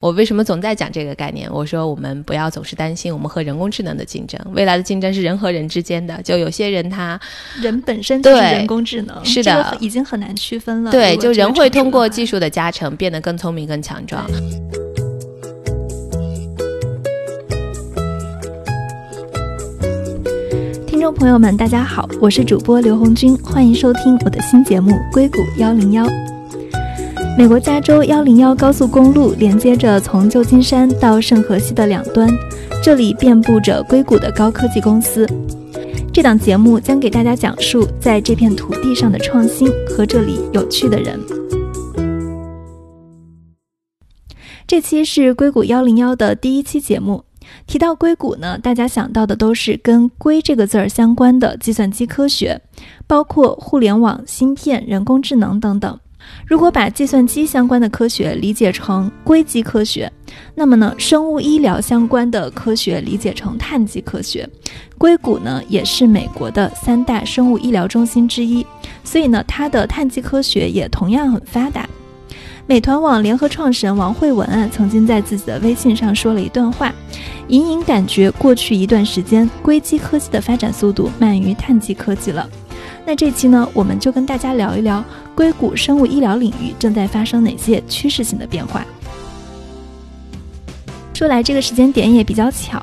我为什么总在讲这个概念？我说我们不要总是担心我们和人工智能的竞争，未来的竞争是人和人之间的。就有些人他人本身就是人工智能，是的，已经很难区分了。对，就人会通过技术的加成变得更聪明、更强壮。听众朋友们，大家好，我是主播刘红军，欢迎收听我的新节目《硅谷幺零幺》。美国加州幺零幺高速公路连接着从旧金山到圣荷西的两端，这里遍布着硅谷的高科技公司。这档节目将给大家讲述在这片土地上的创新和这里有趣的人。这期是硅谷幺零幺的第一期节目。提到硅谷呢，大家想到的都是跟“硅”这个字儿相关的计算机科学，包括互联网、芯片、人工智能等等。如果把计算机相关的科学理解成硅基科学，那么呢，生物医疗相关的科学理解成碳基科学。硅谷呢，也是美国的三大生物医疗中心之一，所以呢，它的碳基科学也同样很发达。美团网联合创始人王慧文啊，曾经在自己的微信上说了一段话，隐隐感觉过去一段时间，硅基科技的发展速度慢于碳基科技了。那这期呢，我们就跟大家聊一聊硅谷生物医疗领域正在发生哪些趋势性的变化。说来这个时间点也比较巧，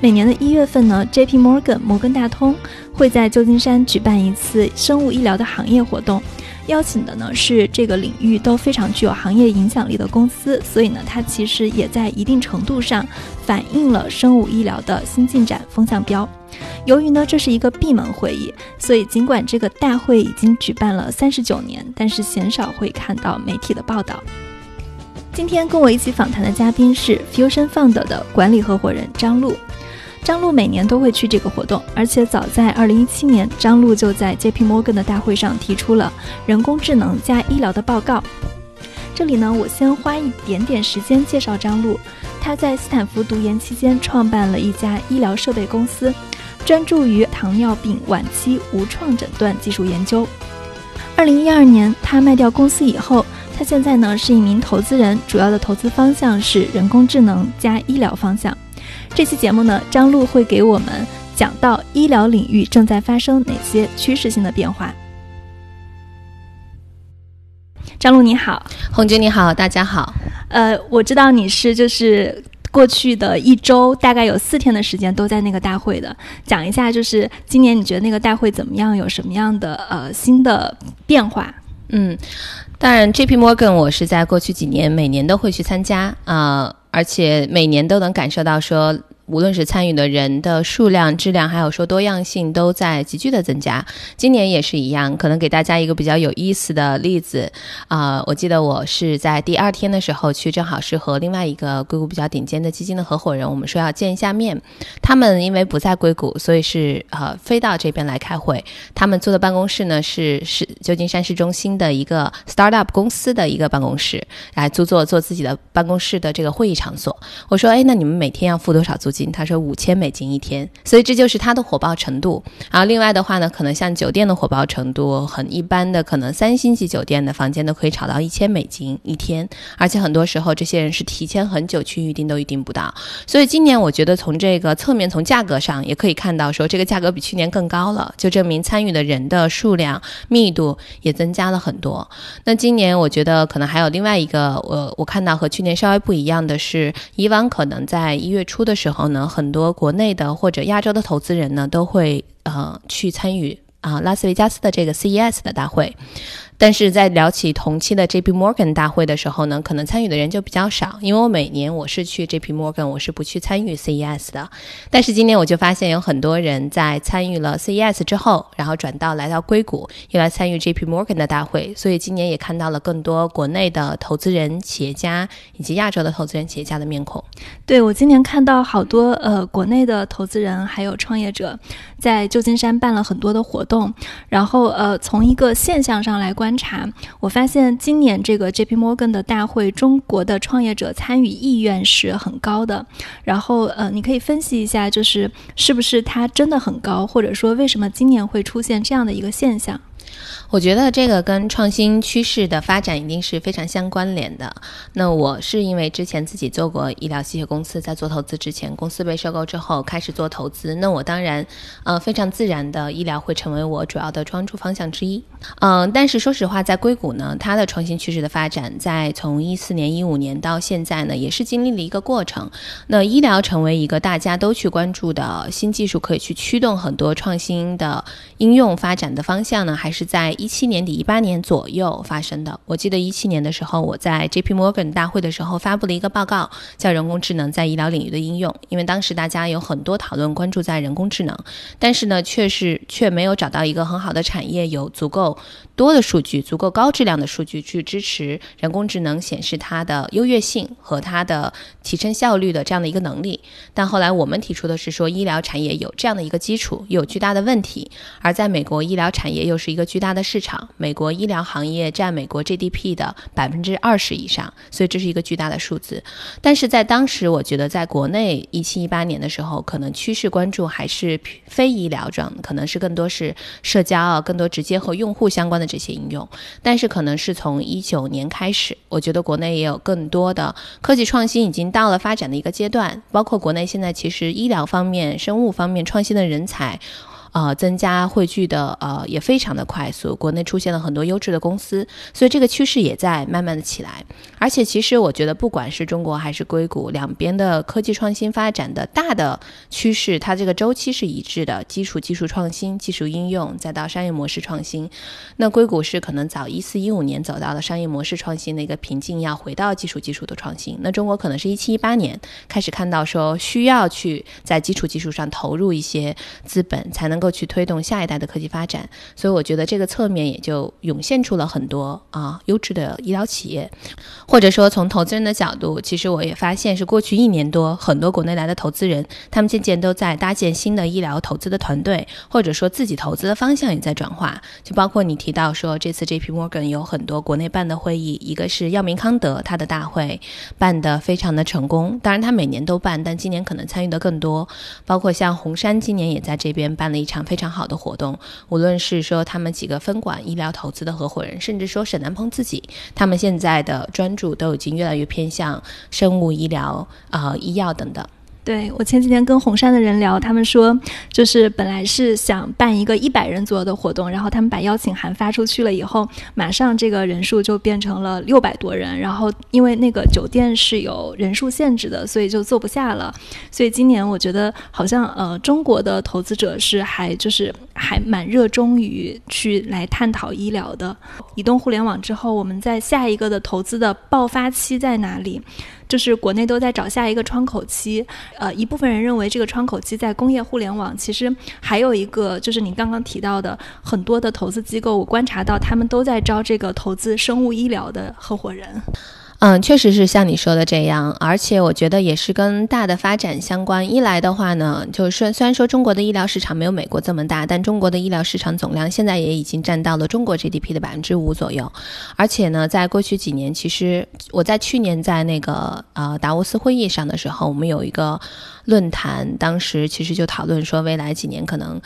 每年的一月份呢，J.P. Morgan 摩根大通会在旧金山举办一次生物医疗的行业活动。邀请的呢是这个领域都非常具有行业影响力的公司，所以呢，它其实也在一定程度上反映了生物医疗的新进展风向标。由于呢这是一个闭门会议，所以尽管这个大会已经举办了三十九年，但是鲜少会看到媒体的报道。今天跟我一起访谈的嘉宾是 Fusion Fund 的管理合伙人张璐。张璐每年都会去这个活动，而且早在二零一七年，张璐就在 J.P. Morgan 的大会上提出了人工智能加医疗的报告。这里呢，我先花一点点时间介绍张璐。他在斯坦福读研期间创办了一家医疗设备公司，专注于糖尿病晚期无创诊断技术研究。二零一二年，他卖掉公司以后，他现在呢是一名投资人，主要的投资方向是人工智能加医疗方向。这期节目呢，张璐会给我们讲到医疗领域正在发生哪些趋势性的变化。张璐你好，红军你好，大家好。呃，我知道你是就是过去的一周大概有四天的时间都在那个大会的，讲一下就是今年你觉得那个大会怎么样？有什么样的呃新的变化？嗯，当然，J.P. Morgan 我是在过去几年每年都会去参加啊。而且每年都能感受到说。无论是参与的人的数量、质量，还有说多样性，都在急剧的增加。今年也是一样，可能给大家一个比较有意思的例子啊。我记得我是在第二天的时候去，正好是和另外一个硅谷比较顶尖的基金的合伙人，我们说要见一下面。他们因为不在硅谷，所以是呃飞到这边来开会。他们租的办公室呢是是旧金山市中心的一个 startup 公司的一个办公室，来租做做自己的办公室的这个会议场所。我说，哎，那你们每天要付多少租金？他说五千美金一天，所以这就是它的火爆程度。然后另外的话呢，可能像酒店的火爆程度，很一般的，可能三星级酒店的房间都可以炒到一千美金一天，而且很多时候这些人是提前很久去预定都预定不到。所以今年我觉得从这个侧面从价格上也可以看到，说这个价格比去年更高了，就证明参与的人的数量密度也增加了很多。那今年我觉得可能还有另外一个，我我看到和去年稍微不一样的是，以往可能在一月初的时候。可能，很多国内的或者亚洲的投资人呢，都会呃去参与啊拉斯维加斯的这个 CES 的大会。但是在聊起同期的 J.P. Morgan 大会的时候呢，可能参与的人就比较少，因为我每年我是去 J.P. Morgan，我是不去参与 CES 的。但是今年我就发现有很多人在参与了 CES 之后，然后转到来到硅谷，又来参与 J.P. Morgan 的大会，所以今年也看到了更多国内的投资人、企业家以及亚洲的投资人、企业家的面孔。对我今年看到好多呃国内的投资人还有创业者在旧金山办了很多的活动，然后呃从一个现象上来观。观察，我发现今年这个 J.P. Morgan 的大会，中国的创业者参与意愿是很高的。然后，呃，你可以分析一下，就是是不是它真的很高，或者说为什么今年会出现这样的一个现象？我觉得这个跟创新趋势的发展一定是非常相关联的。那我是因为之前自己做过医疗器械公司，在做投资之前，公司被收购之后开始做投资。那我当然，呃，非常自然的医疗会成为我主要的专注方向之一。嗯，但是说实话，在硅谷呢，它的创新趋势的发展，在从一四年、一五年到现在呢，也是经历了一个过程。那医疗成为一个大家都去关注的新技术，可以去驱动很多创新的应用发展的方向呢，还是在。一七年底、一八年左右发生的。我记得一七年的时候，我在 J P Morgan 大会的时候发布了一个报告，叫《人工智能在医疗领域的应用》。因为当时大家有很多讨论关注在人工智能，但是呢，确实却没有找到一个很好的产业，有足够多的数据、足够高质量的数据去支持人工智能显示它的优越性和它的提升效率的这样的一个能力。但后来我们提出的是说，医疗产业有这样的一个基础，有巨大的问题，而在美国医疗产业又是一个巨大的。市场，美国医疗行业占美国 GDP 的百分之二十以上，所以这是一个巨大的数字。但是在当时，我觉得在国内一七一八年的时候，可能趋势关注还是非医疗状，可能是更多是社交啊，更多直接和用户相关的这些应用。但是可能是从一九年开始，我觉得国内也有更多的科技创新已经到了发展的一个阶段，包括国内现在其实医疗方面、生物方面创新的人才。呃，增加汇聚的呃也非常的快速，国内出现了很多优质的公司，所以这个趋势也在慢慢的起来。而且其实我觉得，不管是中国还是硅谷，两边的科技创新发展的大的趋势，它这个周期是一致的，基础技术创新、技术应用，再到商业模式创新。那硅谷是可能早一四一五年走到了商业模式创新的一个瓶颈，要回到技术技术的创新。那中国可能是一七一八年开始看到说需要去在基础技术上投入一些资本，才能够。去推动下一代的科技发展，所以我觉得这个侧面也就涌现出了很多啊优质的医疗企业，或者说从投资人的角度，其实我也发现是过去一年多，很多国内来的投资人，他们渐渐都在搭建新的医疗投资的团队，或者说自己投资的方向也在转化。就包括你提到说，这次 J.P. Morgan 有很多国内办的会议，一个是药明康德，他的大会办得非常的成功，当然他每年都办，但今年可能参与的更多。包括像红杉今年也在这边办了一场。非常好的活动，无论是说他们几个分管医疗投资的合伙人，甚至说沈南鹏自己，他们现在的专注都已经越来越偏向生物医疗啊、医药等等。对我前几天跟红杉的人聊，他们说就是本来是想办一个一百人左右的活动，然后他们把邀请函发出去了以后，马上这个人数就变成了六百多人，然后因为那个酒店是有人数限制的，所以就坐不下了。所以今年我觉得好像呃中国的投资者是还就是还蛮热衷于去来探讨医疗的。移动互联网之后，我们在下一个的投资的爆发期在哪里？就是国内都在找下一个窗口期，呃，一部分人认为这个窗口期在工业互联网，其实还有一个就是你刚刚提到的很多的投资机构，我观察到他们都在招这个投资生物医疗的合伙人。嗯，确实是像你说的这样，而且我觉得也是跟大的发展相关。一来的话呢，就是虽然说中国的医疗市场没有美国这么大，但中国的医疗市场总量现在也已经占到了中国 GDP 的百分之五左右。而且呢，在过去几年，其实我在去年在那个呃达沃斯会议上的时候，我们有一个论坛，当时其实就讨论说，未来几年可能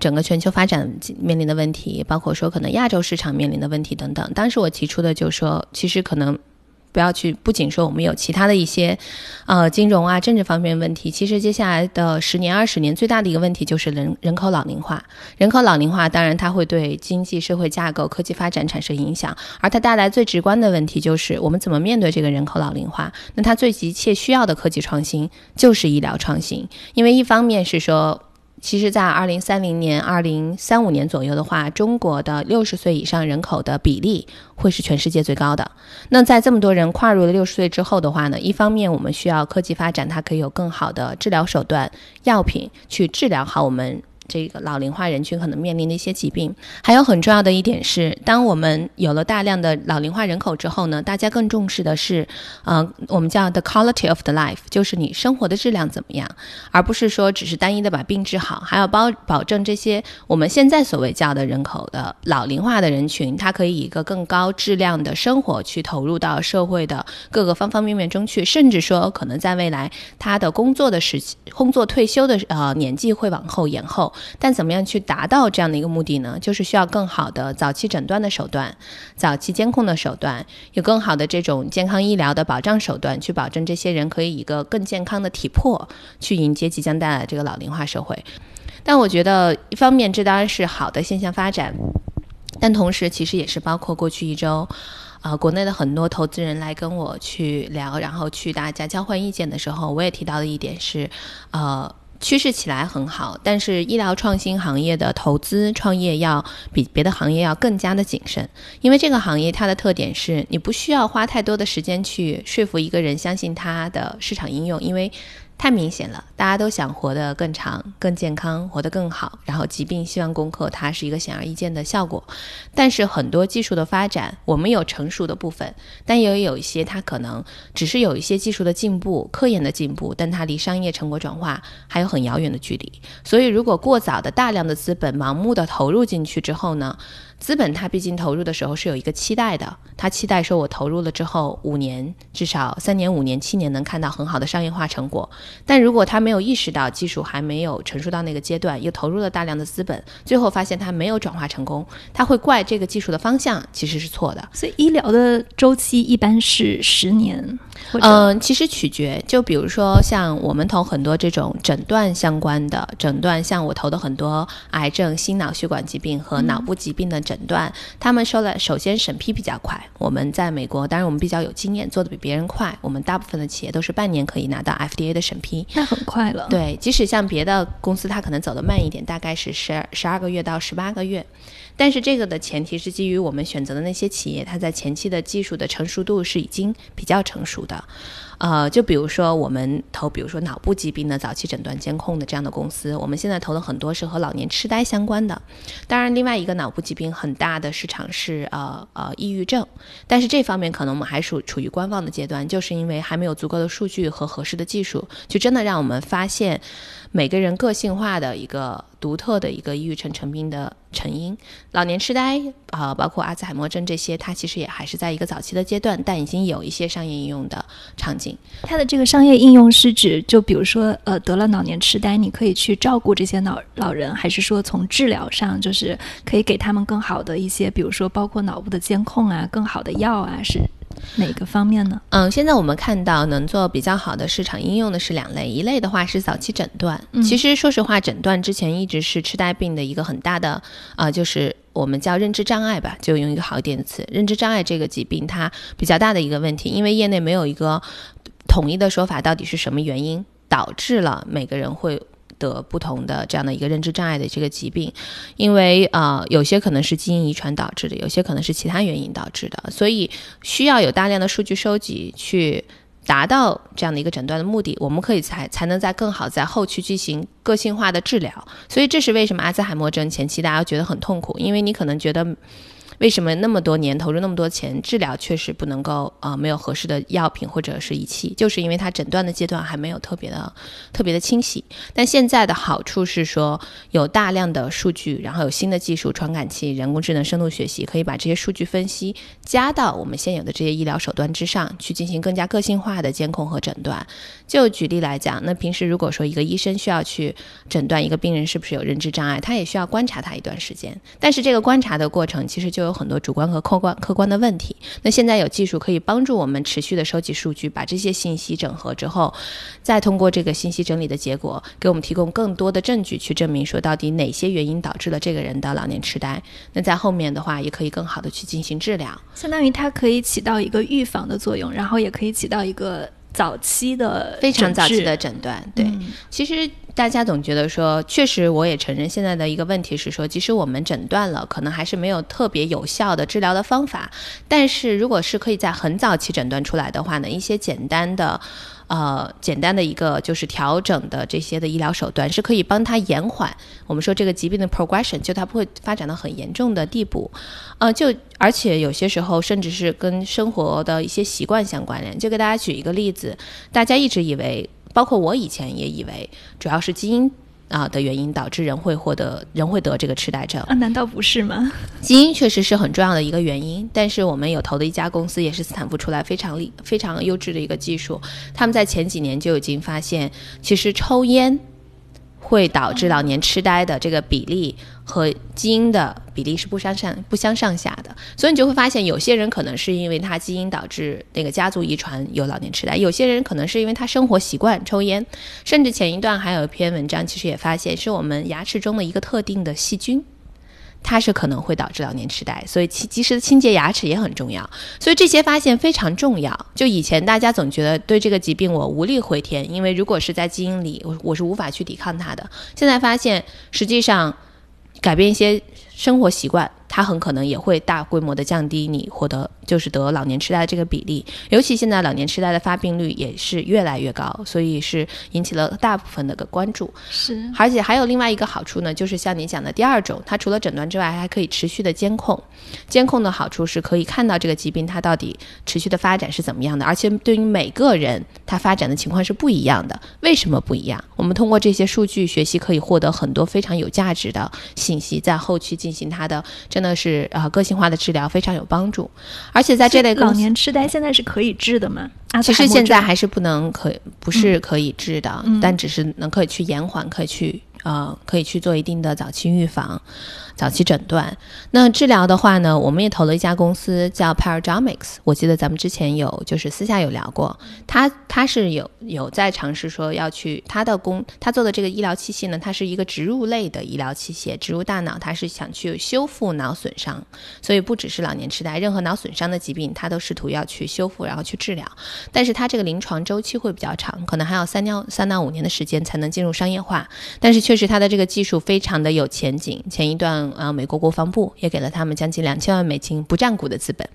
整个全球发展面临的问题，包括说可能亚洲市场面临的问题等等。当时我提出的就说，其实可能。不要去，不仅说我们有其他的一些，呃，金融啊、政治方面问题，其实接下来的十年、二十年最大的一个问题就是人人口老龄化。人口老龄化，当然它会对经济社会架构、科技发展产生影响，而它带来最直观的问题就是我们怎么面对这个人口老龄化。那它最急切需要的科技创新就是医疗创新，因为一方面是说。其实，在二零三零年、二零三五年左右的话，中国的六十岁以上人口的比例会是全世界最高的。那在这么多人跨入了六十岁之后的话呢，一方面我们需要科技发展，它可以有更好的治疗手段、药品去治疗好我们。这个老龄化人群可能面临的一些疾病，还有很重要的一点是，当我们有了大量的老龄化人口之后呢，大家更重视的是，呃，我们叫 the quality of the life，就是你生活的质量怎么样，而不是说只是单一的把病治好，还要保保证这些我们现在所谓叫的人口的老龄化的人群，他可以以一个更高质量的生活去投入到社会的各个方方面面中去，甚至说可能在未来他的工作的时期、工作退休的呃年纪会往后延后。但怎么样去达到这样的一个目的呢？就是需要更好的早期诊断的手段、早期监控的手段，有更好的这种健康医疗的保障手段，去保证这些人可以一个更健康的体魄去迎接即将带来这个老龄化社会。但我觉得，一方面这当然是好的现象发展，但同时其实也是包括过去一周，啊，国内的很多投资人来跟我去聊，然后去大家交换意见的时候，我也提到的一点是，呃，趋势起来很好，但是医疗创新行业的投资创业要比别的行业要更加的谨慎，因为这个行业它的特点是你不需要花太多的时间去说服一个人相信它的市场应用，因为。太明显了，大家都想活得更长、更健康，活得更好。然后疾病希望攻克，它是一个显而易见的效果。但是很多技术的发展，我们有成熟的部分，但也有一些它可能只是有一些技术的进步、科研的进步，但它离商业成果转化还有很遥远的距离。所以，如果过早的大量的资本盲目的投入进去之后呢？资本它毕竟投入的时候是有一个期待的，它期待说我投入了之后五年至少三年、五年、七年能看到很好的商业化成果。但如果他没有意识到技术还没有成熟到那个阶段，又投入了大量的资本，最后发现它没有转化成功，他会怪这个技术的方向其实是错的。所以医疗的周期一般是十年。嗯，其实取决，就比如说像我们投很多这种诊断相关的诊断，像我投的很多癌症、心脑血管疾病和脑部疾病的诊断，他们收了首先审批比较快。我们在美国，当然我们比较有经验，做的比别人快。我们大部分的企业都是半年可以拿到 FDA 的审批，那很快了。对，即使像别的公司，它可能走得慢一点，大概是十二十二个月到十八个月。但是这个的前提是基于我们选择的那些企业，它在前期的技术的成熟度是已经比较成熟的。呃，就比如说我们投，比如说脑部疾病的早期诊断监控的这样的公司，我们现在投的很多是和老年痴呆相关的。当然，另外一个脑部疾病很大的市场是呃呃抑郁症，但是这方面可能我们还属处于观望的阶段，就是因为还没有足够的数据和合适的技术，就真的让我们发现每个人个性化的一个独特的一个抑郁症成病的成因。老年痴呆啊，包括阿兹海默症这些，它其实也还是在一个早期的阶段，但已经有一些商业应用的场景。它的这个商业应用是指，就比如说，呃，得了老年痴呆，你可以去照顾这些老老人，还是说从治疗上，就是可以给他们更好的一些，比如说包括脑部的监控啊，更好的药啊，是哪个方面呢？嗯，现在我们看到能做比较好的市场应用的是两类，一类的话是早期诊断。其实说实话，诊断之前一直是痴呆病的一个很大的，呃，就是。我们叫认知障碍吧，就用一个好一点的词。认知障碍这个疾病，它比较大的一个问题，因为业内没有一个统一的说法，到底是什么原因导致了每个人会得不同的这样的一个认知障碍的这个疾病。因为啊，有些可能是基因遗传导致的，有些可能是其他原因导致的，所以需要有大量的数据收集去。达到这样的一个诊断的目的，我们可以才才能在更好在后期进行个性化的治疗。所以这是为什么阿兹海默症前期大家觉得很痛苦，因为你可能觉得。为什么那么多年投入那么多钱治疗，确实不能够啊没有合适的药品或者是仪器，就是因为它诊断的阶段还没有特别的特别的清晰。但现在的好处是说有大量的数据，然后有新的技术传感器、人工智能、深度学习，可以把这些数据分析加到我们现有的这些医疗手段之上去进行更加个性化的监控和诊断。就举例来讲，那平时如果说一个医生需要去诊断一个病人是不是有认知障碍，他也需要观察他一段时间，但是这个观察的过程其实就有很多主观和客观客观的问题。那现在有技术可以帮助我们持续的收集数据，把这些信息整合之后，再通过这个信息整理的结果，给我们提供更多的证据去证明说到底哪些原因导致了这个人的老年痴呆。那在后面的话，也可以更好的去进行治疗，相当于它可以起到一个预防的作用，然后也可以起到一个早期的非常早期的诊断。对，其实。大家总觉得说，确实，我也承认现在的一个问题是说，即使我们诊断了，可能还是没有特别有效的治疗的方法。但是如果是可以在很早期诊断出来的话呢，一些简单的，呃，简单的一个就是调整的这些的医疗手段，是可以帮他延缓我们说这个疾病的 progression，就它不会发展到很严重的地步。呃，就而且有些时候甚至是跟生活的一些习惯相关联。就给大家举一个例子，大家一直以为。包括我以前也以为，主要是基因啊的原因导致人会获得人会得这个痴呆症啊？难道不是吗？基因确实是很重要的一个原因，但是我们有投的一家公司也是斯坦福出来非常厉非常优质的一个技术，他们在前几年就已经发现，其实抽烟会导致老年痴呆的这个比例和基因的比例是不相上不相上下的，所以你就会发现，有些人可能是因为他基因导致那个家族遗传有老年痴呆，有些人可能是因为他生活习惯抽烟，甚至前一段还有一篇文章，其实也发现是我们牙齿中的一个特定的细菌。它是可能会导致老年痴呆，所以及及时的清洁牙齿也很重要。所以这些发现非常重要。就以前大家总觉得对这个疾病我无力回天，因为如果是在基因里，我我是无法去抵抗它的。现在发现，实际上改变一些生活习惯。它很可能也会大规模的降低你获得就是得老年痴呆的这个比例，尤其现在老年痴呆的发病率也是越来越高，所以是引起了大部分的个关注。是，而且还有另外一个好处呢，就是像你讲的第二种，它除了诊断之外，还可以持续的监控。监控的好处是可以看到这个疾病它到底持续的发展是怎么样的，而且对于每个人它发展的情况是不一样的。为什么不一样？我们通过这些数据学习，可以获得很多非常有价值的信息，在后期进行它的真。那是啊，个性化的治疗非常有帮助，而且在这类老年痴呆现在是可以治的吗？其实现在还是不能可不是可以治的，但只是能可以去延缓，可以去呃可以去做一定的早期预防。早期诊断，那治疗的话呢，我们也投了一家公司叫 Paradomics，我记得咱们之前有就是私下有聊过，他他是有有在尝试说要去他的工他做的这个医疗器械呢，它是一个植入类的医疗器械，植入大脑，它是想去修复脑损伤，所以不只是老年痴呆，任何脑损伤的疾病，它都试图要去修复然后去治疗，但是它这个临床周期会比较长，可能还要三到三到五年的时间才能进入商业化，但是确实它的这个技术非常的有前景，前一段。啊，美国国防部也给了他们将近两千万美金不占股的资本，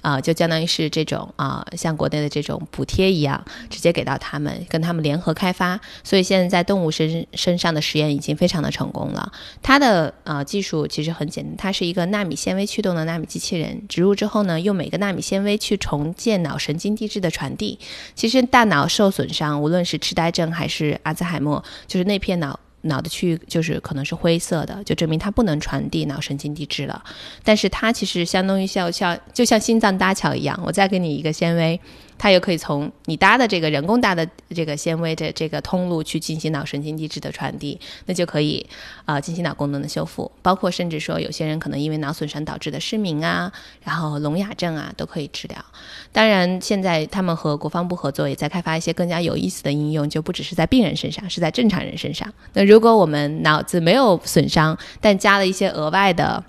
啊，就相当于是这种啊，像国内的这种补贴一样，直接给到他们，跟他们联合开发。所以现在在动物身身上的实验已经非常的成功了。它的啊技术其实很简单，它是一个纳米纤维驱动的纳米机器人，植入之后呢，用每个纳米纤维去重建脑神经递质的传递。其实大脑受损伤，无论是痴呆症还是阿兹海默，就是那片脑。脑的区域就是可能是灰色的，就证明它不能传递脑神经递质了。但是它其实相当于像像就像心脏搭桥一样，我再给你一个纤维。它又可以从你搭的这个人工搭的这个纤维的这个通路去进行脑神经递质的传递，那就可以啊进行脑功能的修复，包括甚至说有些人可能因为脑损伤导致的失明啊，然后聋哑症啊都可以治疗。当然，现在他们和国防部合作，也在开发一些更加有意思的应用，就不只是在病人身上，是在正常人身上。那如果我们脑子没有损伤，但加了一些额外的。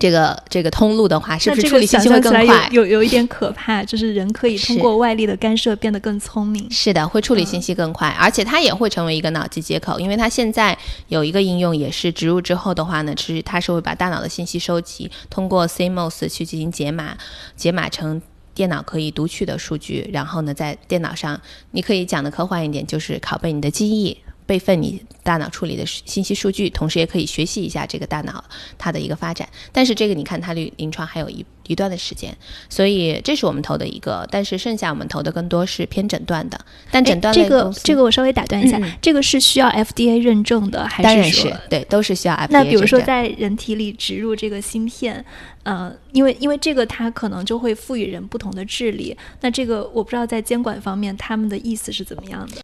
这个这个通路的话，是不是处理信息会更快？有有一点可怕，就是人可以通过外力的干涉变得更聪明。是的，会处理信息更快，而且它也会成为一个脑机接口，因为它现在有一个应用，也是植入之后的话呢，其实它是会把大脑的信息收集，通过 CMOS 去进行解码，解码成电脑可以读取的数据，然后呢，在电脑上，你可以讲的科幻一点，就是拷贝你的记忆。备份你大脑处理的信息数据，同时也可以学习一下这个大脑它的一个发展。但是这个你看它临临床还有一一段的时间，所以这是我们投的一个。但是剩下我们投的更多是偏诊断的。但诊断这个这个我稍微打断一下，这个是需要 FDA 认证的，还是当然是对，都是需要 FDA 那比如说在人体里植入这个芯片，呃，因为因为这个它可能就会赋予人不同的智力。那这个我不知道在监管方面他们的意思是怎么样的。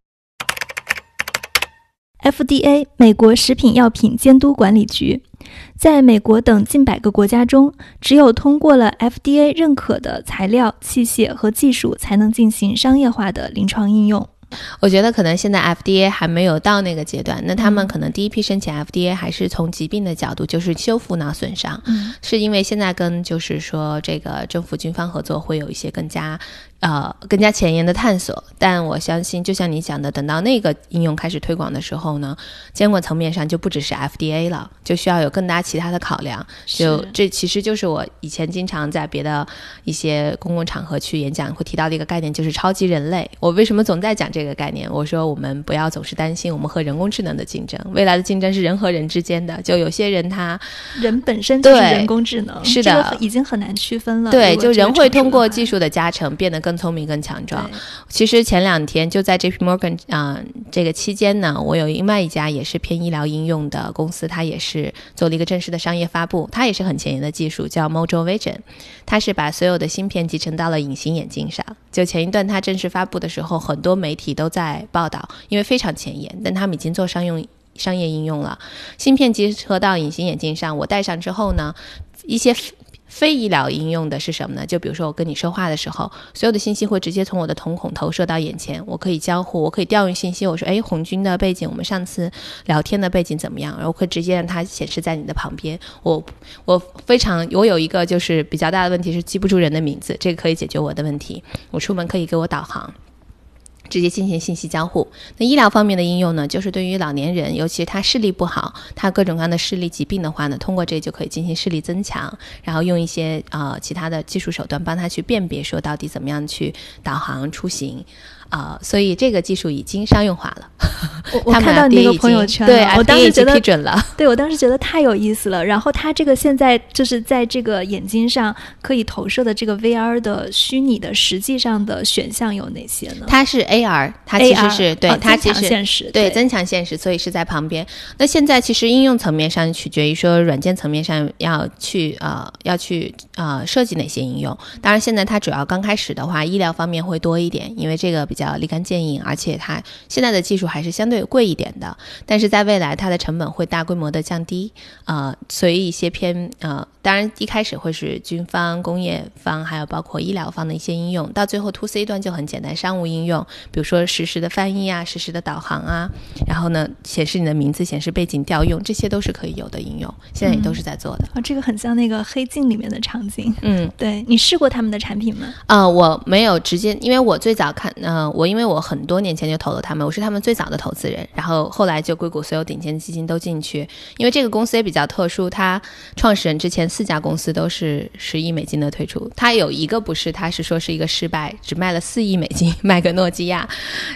FDA 美国食品药品监督管理局，在美国等近百个国家中，只有通过了 FDA 认可的材料、器械和技术，才能进行商业化的临床应用。我觉得可能现在 FDA 还没有到那个阶段，那他们可能第一批申请 FDA 还是从疾病的角度，就是修复脑损伤，是因为现在跟就是说这个政府军方合作会有一些更加。呃，更加前沿的探索，但我相信，就像你讲的，等到那个应用开始推广的时候呢，监管层面上就不只是 FDA 了，就需要有更大其他的考量。就这其实就是我以前经常在别的一些公共场合去演讲会提到的一个概念，就是超级人类。我为什么总在讲这个概念？我说我们不要总是担心我们和人工智能的竞争，未来的竞争是人和人之间的。就有些人他 人本身就是人工智能，是的，已经很难区分了。对，就人会通过技术的加成变得更。聪明更强壮。其实前两天就在 J P Morgan 啊这个期间呢，我有另外一家也是偏医疗应用的公司，它也是做了一个正式的商业发布。它也是很前沿的技术，叫 Mojo Vision。它是把所有的芯片集成到了隐形眼镜上。就前一段它正式发布的时候，很多媒体都在报道，因为非常前沿。但他们已经做商用。商业应用了。芯片集合到隐形眼镜上，我戴上之后呢，一些。非医疗应用的是什么呢？就比如说我跟你说话的时候，所有的信息会直接从我的瞳孔投射到眼前，我可以交互，我可以调用信息。我说，哎，红军的背景，我们上次聊天的背景怎么样？然后会直接让它显示在你的旁边。我我非常，我有一个就是比较大的问题是记不住人的名字，这个可以解决我的问题。我出门可以给我导航。直接进行信息交互。那医疗方面的应用呢，就是对于老年人，尤其是他视力不好，他各种各样的视力疾病的话呢，通过这就可以进行视力增强，然后用一些呃其他的技术手段帮他去辨别说到底怎么样去导航出行。啊，所以这个技术已经商用化了。我我 看到你那个朋友圈，对，我当时觉得批准了。对我当时觉得太有意思了。然后它这个现在就是在这个眼睛上可以投射的这个 VR 的虚拟的实际上的选项有哪些呢？它是 AR，它其实是对它其实现实，对增强现实，所以是在旁边。那现在其实应用层面上取决于说软件层面上要去呃要去呃设计哪些应用。当然现在它主要刚开始的话，医疗方面会多一点，因为这个。较立竿见影，而且它现在的技术还是相对贵一点的，但是在未来它的成本会大规模的降低，呃，所以一些偏呃，当然一开始会是军方、工业方，还有包括医疗方的一些应用，到最后 to C 端就很简单，商务应用，比如说实时的翻译啊，实时的导航啊，然后呢显示你的名字，显示背景调用，这些都是可以有的应用，现在也都是在做的。啊，这个很像那个黑镜里面的场景。嗯，对你试过他们的产品吗？啊，我没有直接，因为我最早看，我因为我很多年前就投了他们，我是他们最早的投资人，然后后来就硅谷所有顶尖基金都进去，因为这个公司也比较特殊，它创始人之前四家公司都是十亿美金的退出，它有一个不是，它是说是一个失败，只卖了四亿美金卖给诺基亚，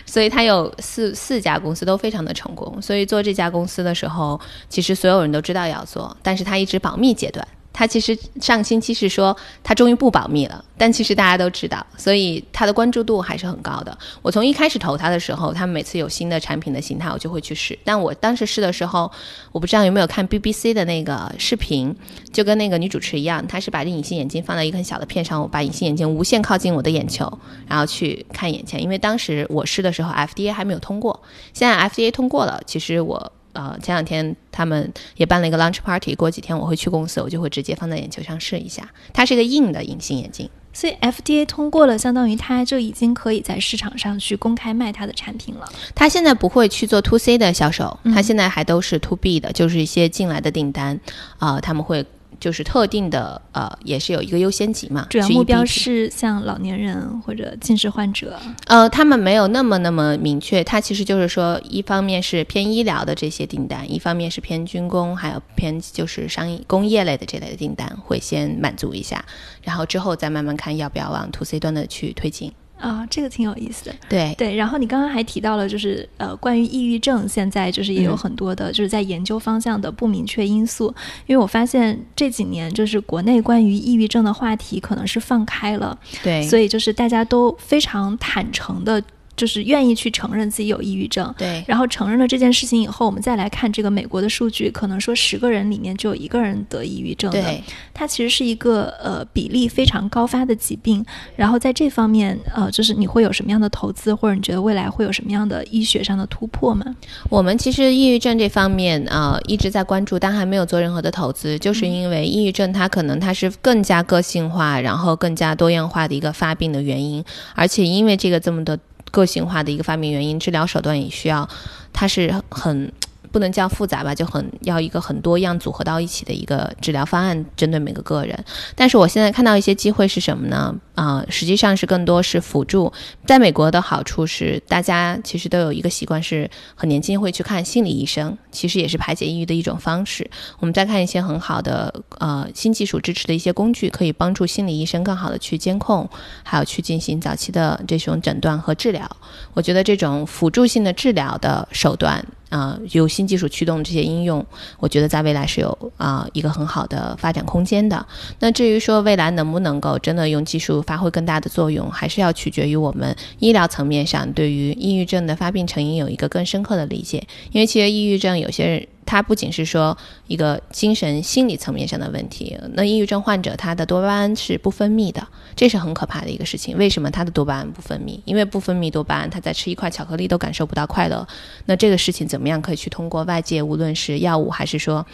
所以它有四四家公司都非常的成功，所以做这家公司的时候，其实所有人都知道要做，但是它一直保密阶段。他其实上星期是说他终于不保密了，但其实大家都知道，所以他的关注度还是很高的。我从一开始投他的时候，他们每次有新的产品的形态，我就会去试。但我当时试的时候，我不知道有没有看 BBC 的那个视频，就跟那个女主持一样，她是把这隐形眼镜放在一个很小的片上，我把隐形眼镜无限靠近我的眼球，然后去看眼前。因为当时我试的时候，FDA 还没有通过，现在 FDA 通过了，其实我。呃，前两天他们也办了一个 launch party，过几天我会去公司，我就会直接放在眼球上试一下。它是一个硬的隐形眼镜，所以 FDA 通过了，相当于它就已经可以在市场上去公开卖它的产品了。它现在不会去做 to C 的销售，它现在还都是 to B 的，就是一些进来的订单啊，他们会。就是特定的，呃，也是有一个优先级嘛。主要目标是像老年人或者近视患者。呃，他们没有那么那么明确，它其实就是说，一方面是偏医疗的这些订单，一方面是偏军工，还有偏就是商业工业类的这类的订单，会先满足一下，然后之后再慢慢看要不要往 to C 端的去推进。啊，这个挺有意思的。对对，然后你刚刚还提到了，就是呃，关于抑郁症，现在就是也有很多的，就是在研究方向的不明确因素。因为我发现这几年，就是国内关于抑郁症的话题可能是放开了，对，所以就是大家都非常坦诚的。就是愿意去承认自己有抑郁症，对，然后承认了这件事情以后，我们再来看这个美国的数据，可能说十个人里面就有一个人得抑郁症的，它其实是一个呃比例非常高发的疾病。然后在这方面，呃，就是你会有什么样的投资，或者你觉得未来会有什么样的医学上的突破吗？我们其实抑郁症这方面啊一直在关注，但还没有做任何的投资，就是因为抑郁症它可能它是更加个性化，然后更加多样化的一个发病的原因，而且因为这个这么多。个性化的一个发明原因，治疗手段也需要，它是很。不能叫复杂吧，就很要一个很多样组合到一起的一个治疗方案，针对每个个人。但是我现在看到一些机会是什么呢？啊，实际上是更多是辅助。在美国的好处是，大家其实都有一个习惯，是很年轻会去看心理医生，其实也是排解抑郁的一种方式。我们再看一些很好的呃新技术支持的一些工具，可以帮助心理医生更好的去监控，还有去进行早期的这种诊断和治疗。我觉得这种辅助性的治疗的手段。啊，由新技术驱动这些应用，我觉得在未来是有啊一个很好的发展空间的。那至于说未来能不能够真的用技术发挥更大的作用，还是要取决于我们医疗层面上对于抑郁症的发病成因有一个更深刻的理解。因为其实抑郁症有些人。它不仅是说一个精神心理层面上的问题。那抑郁症患者他的多巴胺是不分泌的，这是很可怕的一个事情。为什么他的多巴胺不分泌？因为不分泌多巴胺，他在吃一块巧克力都感受不到快乐。那这个事情怎么样可以去通过外界，无论是药物还是说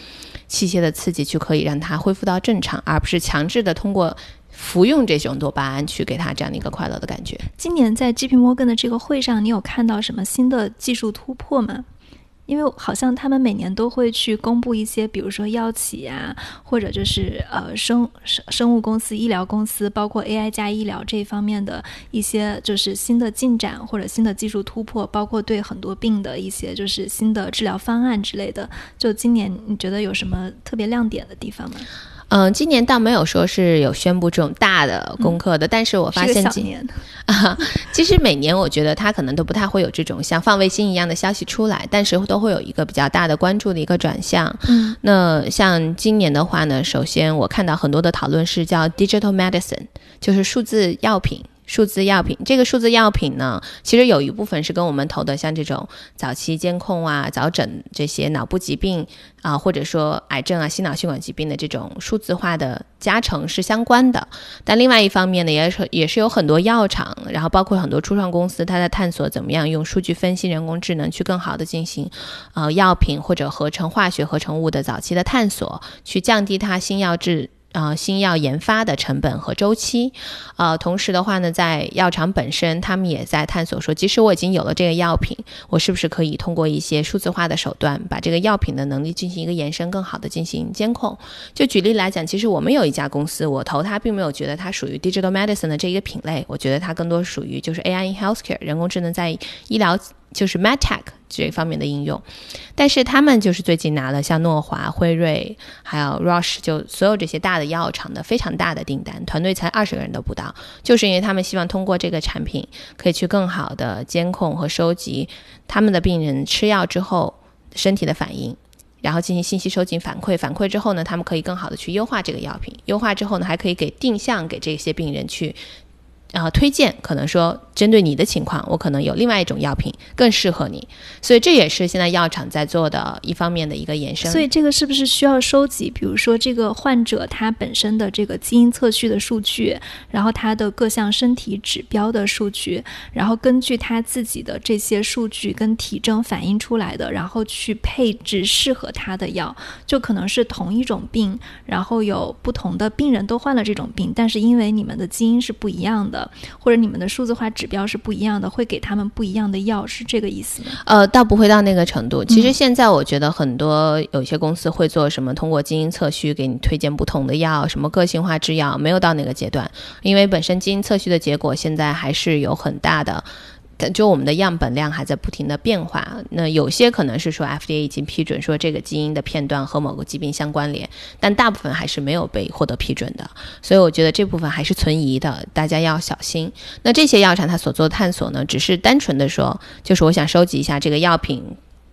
器械的刺激，去可以让他恢复到正常，而不是强制的通过。服用这种多巴胺去给他这样的一个快乐的感觉。今年在 J.P. Morgan 的这个会上，你有看到什么新的技术突破吗？因为好像他们每年都会去公布一些，比如说药企呀，或者就是呃生生生物公司、医疗公司，包括 AI 加医疗这方面的一些就是新的进展或者新的技术突破，包括对很多病的一些就是新的治疗方案之类的。就今年你觉得有什么特别亮点的地方吗？嗯，今年倒没有说是有宣布这种大的功课的，但是我发现今年 啊，其实每年我觉得他可能都不太会有这种像放卫星一样的消息出来，但是都会有一个比较大的关注的一个转向。嗯，那像今年的话呢，首先我看到很多的讨论是叫 digital medicine，就是数字药品。数字药品，这个数字药品呢，其实有一部分是跟我们投的像这种早期监控啊、早诊这些脑部疾病啊，或者说癌症啊、心脑血管疾病的这种数字化的加成是相关的。但另外一方面呢，也是也是有很多药厂，然后包括很多初创公司，它在探索怎么样用数据分析、人工智能去更好的进行呃药品或者合成化学合成物的早期的探索，去降低它新药制。呃，新药研发的成本和周期，呃，同时的话呢，在药厂本身，他们也在探索说，即使我已经有了这个药品，我是不是可以通过一些数字化的手段，把这个药品的能力进行一个延伸，更好的进行监控。就举例来讲，其实我们有一家公司，我投它，并没有觉得它属于 digital medicine 的这一个品类，我觉得它更多属于就是 AI in healthcare，人工智能在医疗。就是 MedTech 这方面的应用，但是他们就是最近拿了像诺华、辉瑞，还有 Roche，就所有这些大的药厂的非常大的订单，团队才二十个人都不到，就是因为他们希望通过这个产品，可以去更好的监控和收集他们的病人吃药之后身体的反应，然后进行信息收集反馈，反馈之后呢，他们可以更好的去优化这个药品，优化之后呢，还可以给定向给这些病人去。然后推荐，可能说针对你的情况，我可能有另外一种药品更适合你，所以这也是现在药厂在做的一方面的一个延伸。所以这个是不是需要收集，比如说这个患者他本身的这个基因测序的数据，然后他的各项身体指标的数据，然后根据他自己的这些数据跟体征反映出来的，然后去配置适合他的药，就可能是同一种病，然后有不同的病人都患了这种病，但是因为你们的基因是不一样的。或者你们的数字化指标是不一样的，会给他们不一样的药，是这个意思吗？呃，倒不会到那个程度。其实现在我觉得很多有些公司会做什么，通过基因测序给你推荐不同的药，什么个性化制药，没有到那个阶段，因为本身基因测序的结果现在还是有很大的。就我们的样本量还在不停的变化，那有些可能是说 FDA 已经批准说这个基因的片段和某个疾病相关联，但大部分还是没有被获得批准的，所以我觉得这部分还是存疑的，大家要小心。那这些药厂它所做的探索呢，只是单纯的说，就是我想收集一下这个药品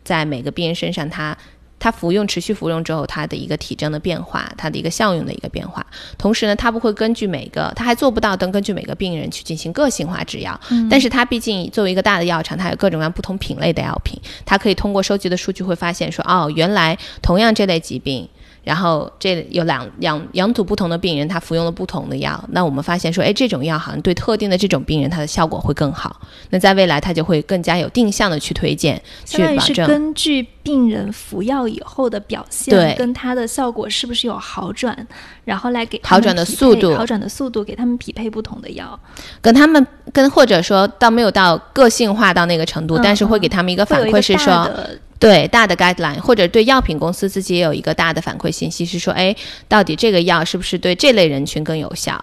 在每个病人身上它。它服用持续服用之后，它的一个体征的变化，它的一个效用的一个变化。同时呢，它不会根据每个，它还做不到能根据每个病人去进行个性化制药。但是它毕竟作为一个大的药厂，它有各种各样不同品类的药品，它可以通过收集的数据会发现说，哦，原来同样这类疾病。然后这有两两两组不同的病人，他服用了不同的药。那我们发现说，哎，这种药好像对特定的这种病人，它的效果会更好。那在未来，它就会更加有定向的去推荐，去保证。根据病人服药以后的表现，对，跟他的效果是不是有好转，然后来给好转的速度，好转的速度给他们匹配不同的药，跟他们跟或者说到没有到个性化到那个程度，但是会给他们一个反馈是说。对大的 guideline，或者对药品公司自己也有一个大的反馈信息，是说，哎，到底这个药是不是对这类人群更有效？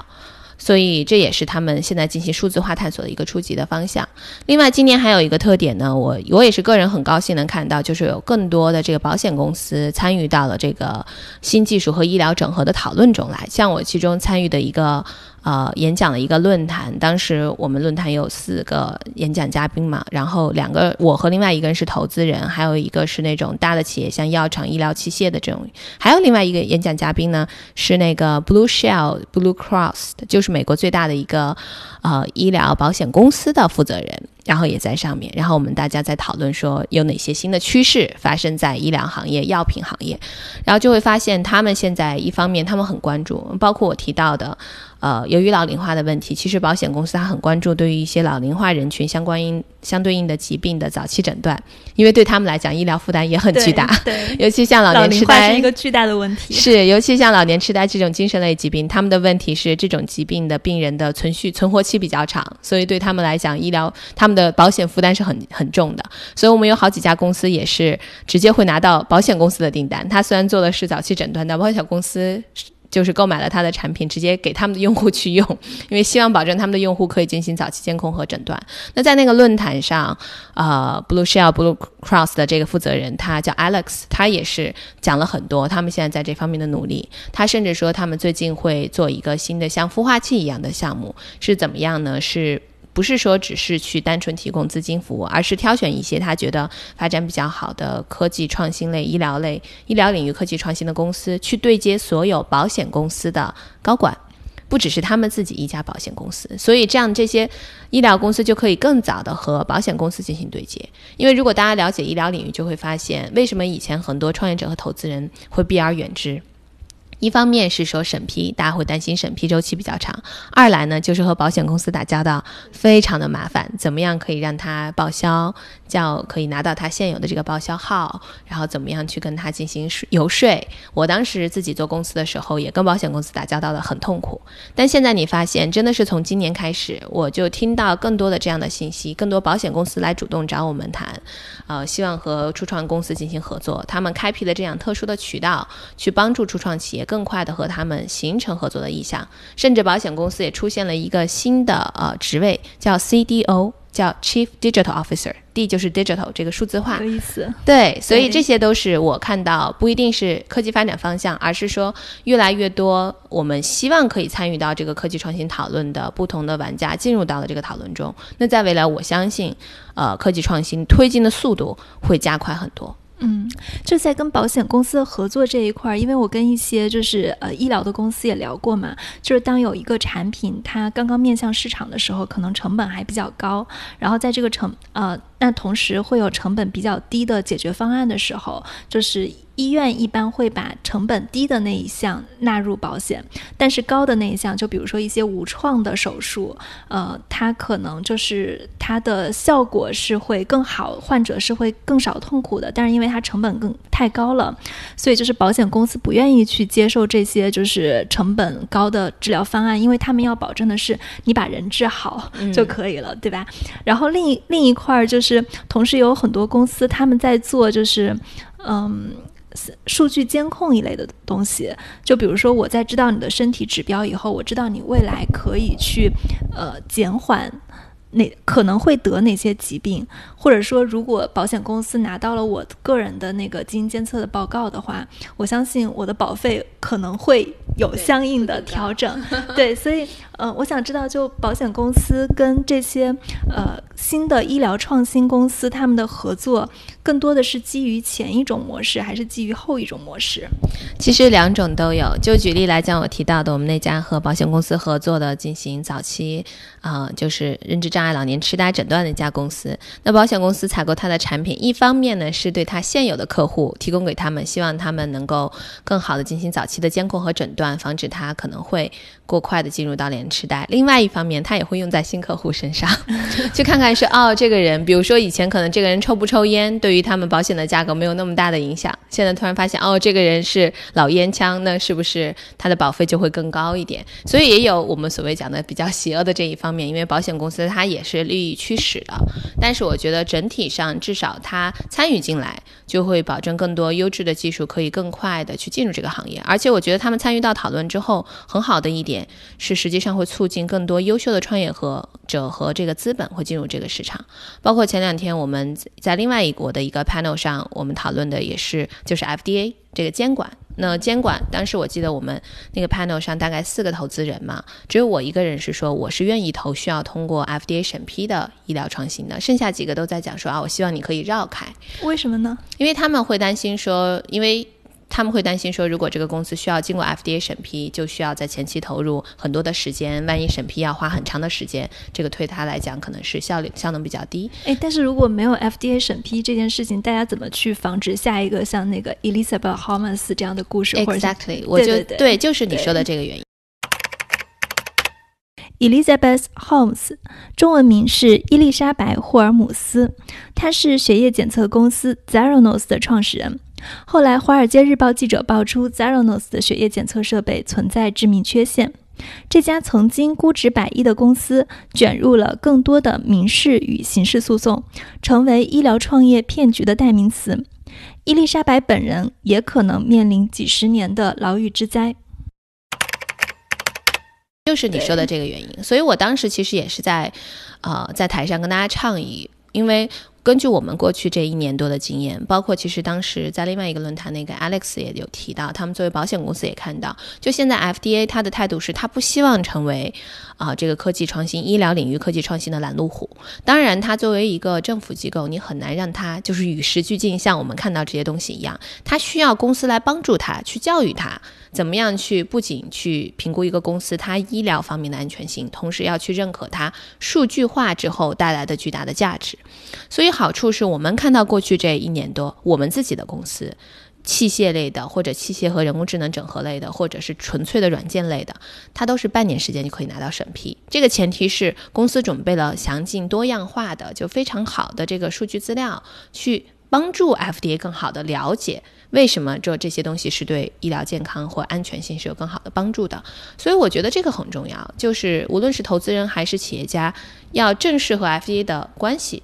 所以这也是他们现在进行数字化探索的一个初级的方向。另外，今年还有一个特点呢，我我也是个人很高兴能看到，就是有更多的这个保险公司参与到了这个新技术和医疗整合的讨论中来。像我其中参与的一个呃，演讲的一个论坛，当时我们论坛有四个演讲嘉宾嘛，然后两个我和另外一个人是投资人，还有一个是那种大的企业，像药厂、医疗器械的这种，还有另外一个演讲嘉宾呢是那个 Blue Shell Blue Cross，就是美国最大的一个呃医疗保险公司的负责人。然后也在上面，然后我们大家在讨论说有哪些新的趋势发生在医疗行业、药品行业，然后就会发现他们现在一方面他们很关注，包括我提到的。呃，由于老龄化的问题，其实保险公司它很关注对于一些老龄化人群相关应相对应的疾病的早期诊断，因为对他们来讲，医疗负担也很巨大。对，尤其像老年痴呆是一个巨大的问题。是，尤其像老年痴呆这种精神类疾病，他们的问题是这种疾病的病人的存续存活期期比较长，所以对他们来讲，医疗他们的保险负担是很很重的。所以我们有好几家公司也是直接会拿到保险公司的订单。他虽然做的是早期诊断，但保险公司。就是购买了他的产品，直接给他们的用户去用，因为希望保证他们的用户可以进行早期监控和诊断。那在那个论坛上，呃，Blue Shell Blue Cross 的这个负责人，他叫 Alex，他也是讲了很多他们现在在这方面的努力。他甚至说，他们最近会做一个新的像孵化器一样的项目，是怎么样呢？是。不是说只是去单纯提供资金服务，而是挑选一些他觉得发展比较好的科技创新类、医疗类、医疗领域科技创新的公司，去对接所有保险公司的高管，不只是他们自己一家保险公司。所以这样这些医疗公司就可以更早的和保险公司进行对接。因为如果大家了解医疗领域，就会发现为什么以前很多创业者和投资人会避而远之。一方面是说审批，大家会担心审批周期比较长；二来呢，就是和保险公司打交道非常的麻烦。怎么样可以让他报销，叫可以拿到他现有的这个报销号，然后怎么样去跟他进行游说？我当时自己做公司的时候，也跟保险公司打交道的很痛苦。但现在你发现，真的是从今年开始，我就听到更多的这样的信息，更多保险公司来主动找我们谈，呃，希望和初创公司进行合作。他们开辟了这样特殊的渠道，去帮助初创企业。更快的和他们形成合作的意向，甚至保险公司也出现了一个新的呃职位，叫 CDO，叫 Chief Digital Officer 就是 digital 这个数字化，有意思。对，所以这些都是我看到不一定是科技发展方向，而是说越来越多我们希望可以参与到这个科技创新讨论的不同的玩家进入到了这个讨论中。那在未来，我相信，呃，科技创新推进的速度会加快很多。嗯，就在跟保险公司的合作这一块儿，因为我跟一些就是呃医疗的公司也聊过嘛，就是当有一个产品它刚刚面向市场的时候，可能成本还比较高，然后在这个成呃。那同时会有成本比较低的解决方案的时候，就是医院一般会把成本低的那一项纳入保险，但是高的那一项，就比如说一些无创的手术，呃，它可能就是它的效果是会更好，患者是会更少痛苦的，但是因为它成本更太高了，所以就是保险公司不愿意去接受这些就是成本高的治疗方案，因为他们要保证的是你把人治好就可以了，对吧？然后另一另一块儿就。是，同时有很多公司他们在做，就是，嗯，数据监控一类的东西。就比如说，我在知道你的身体指标以后，我知道你未来可以去，呃，减缓。哪可能会得哪些疾病，或者说，如果保险公司拿到了我个人的那个基因监测的报告的话，我相信我的保费可能会有相应的调整。对，所以，呃，我想知道，就保险公司跟这些呃新的医疗创新公司他们的合作，更多的是基于前一种模式，还是基于后一种模式？其实两种都有。就举例来讲，我提到的我们那家和保险公司合作的进行早期啊，就是认知障。碍老年痴呆诊断的一家公司，那保险公司采购它的产品，一方面呢是对它现有的客户提供给他们，希望他们能够更好的进行早期的监控和诊断，防止他可能会过快的进入到脸痴呆。另外一方面，它也会用在新客户身上，去看看是哦，这个人，比如说以前可能这个人抽不抽烟，对于他们保险的价格没有那么大的影响，现在突然发现哦，这个人是老烟枪，那是不是他的保费就会更高一点？所以也有我们所谓讲的比较邪恶的这一方面，因为保险公司它。也是利益驱使的，但是我觉得整体上至少他参与进来，就会保证更多优质的技术可以更快的去进入这个行业。而且我觉得他们参与到讨论之后，很好的一点是，实际上会促进更多优秀的创业和者和这个资本会进入这个市场。包括前两天我们在另外一国的一个 panel 上，我们讨论的也是就是 FDA 这个监管。那监管当时我记得我们那个 panel 上大概四个投资人嘛，只有我一个人是说我是愿意投需要通过 FDA 审批的医疗创新的，剩下几个都在讲说啊，我希望你可以绕开。为什么呢？因为他们会担心说，因为。他们会担心说，如果这个公司需要经过 FDA 审批，就需要在前期投入很多的时间。万一审批要花很长的时间，这个对他来讲可能是效率效能比较低。哎，但是如果没有 FDA 审批这件事情，大家怎么去防止下一个像那个 Elizabeth Holmes 这样的故事？Exactly，我就对，就是你说的这个原因。Elizabeth Holmes，中文名是伊丽莎白·霍尔姆斯，她是血液检测公司 Zeranos 的创始人。后来，《华尔街日报》记者爆出 Zeranos 的血液检测设备存在致命缺陷。这家曾经估值百亿的公司卷入了更多的民事与刑事诉讼，成为医疗创业骗局的代名词。伊丽莎白本人也可能面临几十年的牢狱之灾。就是你说的这个原因，所以我当时其实也是在，呃，在台上跟大家倡议，因为。根据我们过去这一年多的经验，包括其实当时在另外一个论坛，那个 Alex 也有提到，他们作为保险公司也看到，就现在 FDA 它的态度是，它不希望成为啊这个科技创新、医疗领域科技创新的拦路虎。当然，它作为一个政府机构，你很难让它就是与时俱进，像我们看到这些东西一样，它需要公司来帮助它，去教育它，怎么样去不仅去评估一个公司它医疗方面的安全性，同时要去认可它数据化之后带来的巨大的价值。所以。好处是我们看到过去这一年多，我们自己的公司，器械类的或者器械和人工智能整合类的，或者是纯粹的软件类的，它都是半年时间就可以拿到审批。这个前提是公司准备了详尽多样化的、就非常好的这个数据资料，去帮助 FDA 更好的了解为什么这这些东西是对医疗健康或安全性是有更好的帮助的。所以我觉得这个很重要，就是无论是投资人还是企业家，要正视和 FDA 的关系。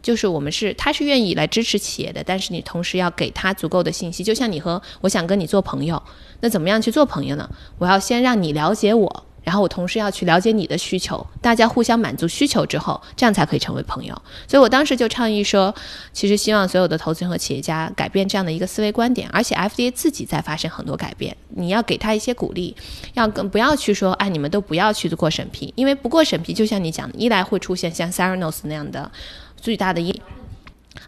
就是我们是，他是愿意来支持企业的，但是你同时要给他足够的信息。就像你和我想跟你做朋友，那怎么样去做朋友呢？我要先让你了解我，然后我同时要去了解你的需求，大家互相满足需求之后，这样才可以成为朋友。所以我当时就倡议说，其实希望所有的投资人和企业家改变这样的一个思维观点，而且 FDA 自己在发生很多改变，你要给他一些鼓励，要更不要去说，哎，你们都不要去过审批，因为不过审批，就像你讲的，一来会出现像 Saranos 那样的。最大的一，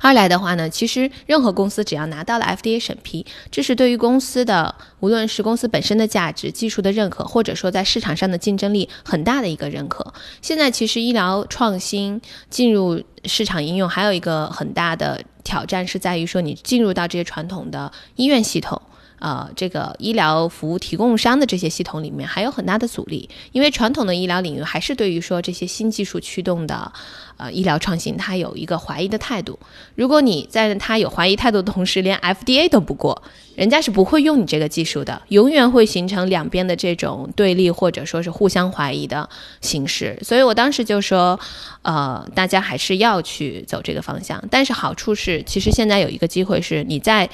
二来的话呢，其实任何公司只要拿到了 FDA 审批，这是对于公司的无论是公司本身的价值、技术的认可，或者说在市场上的竞争力很大的一个认可。现在其实医疗创新进入市场应用，还有一个很大的挑战是在于说，你进入到这些传统的医院系统。呃，这个医疗服务提供商的这些系统里面还有很大的阻力，因为传统的医疗领域还是对于说这些新技术驱动的，呃，医疗创新，它有一个怀疑的态度。如果你在它有怀疑态度的同时，连 FDA 都不过，人家是不会用你这个技术的，永远会形成两边的这种对立或者说是互相怀疑的形式。所以我当时就说，呃，大家还是要去走这个方向。但是好处是，其实现在有一个机会是你在。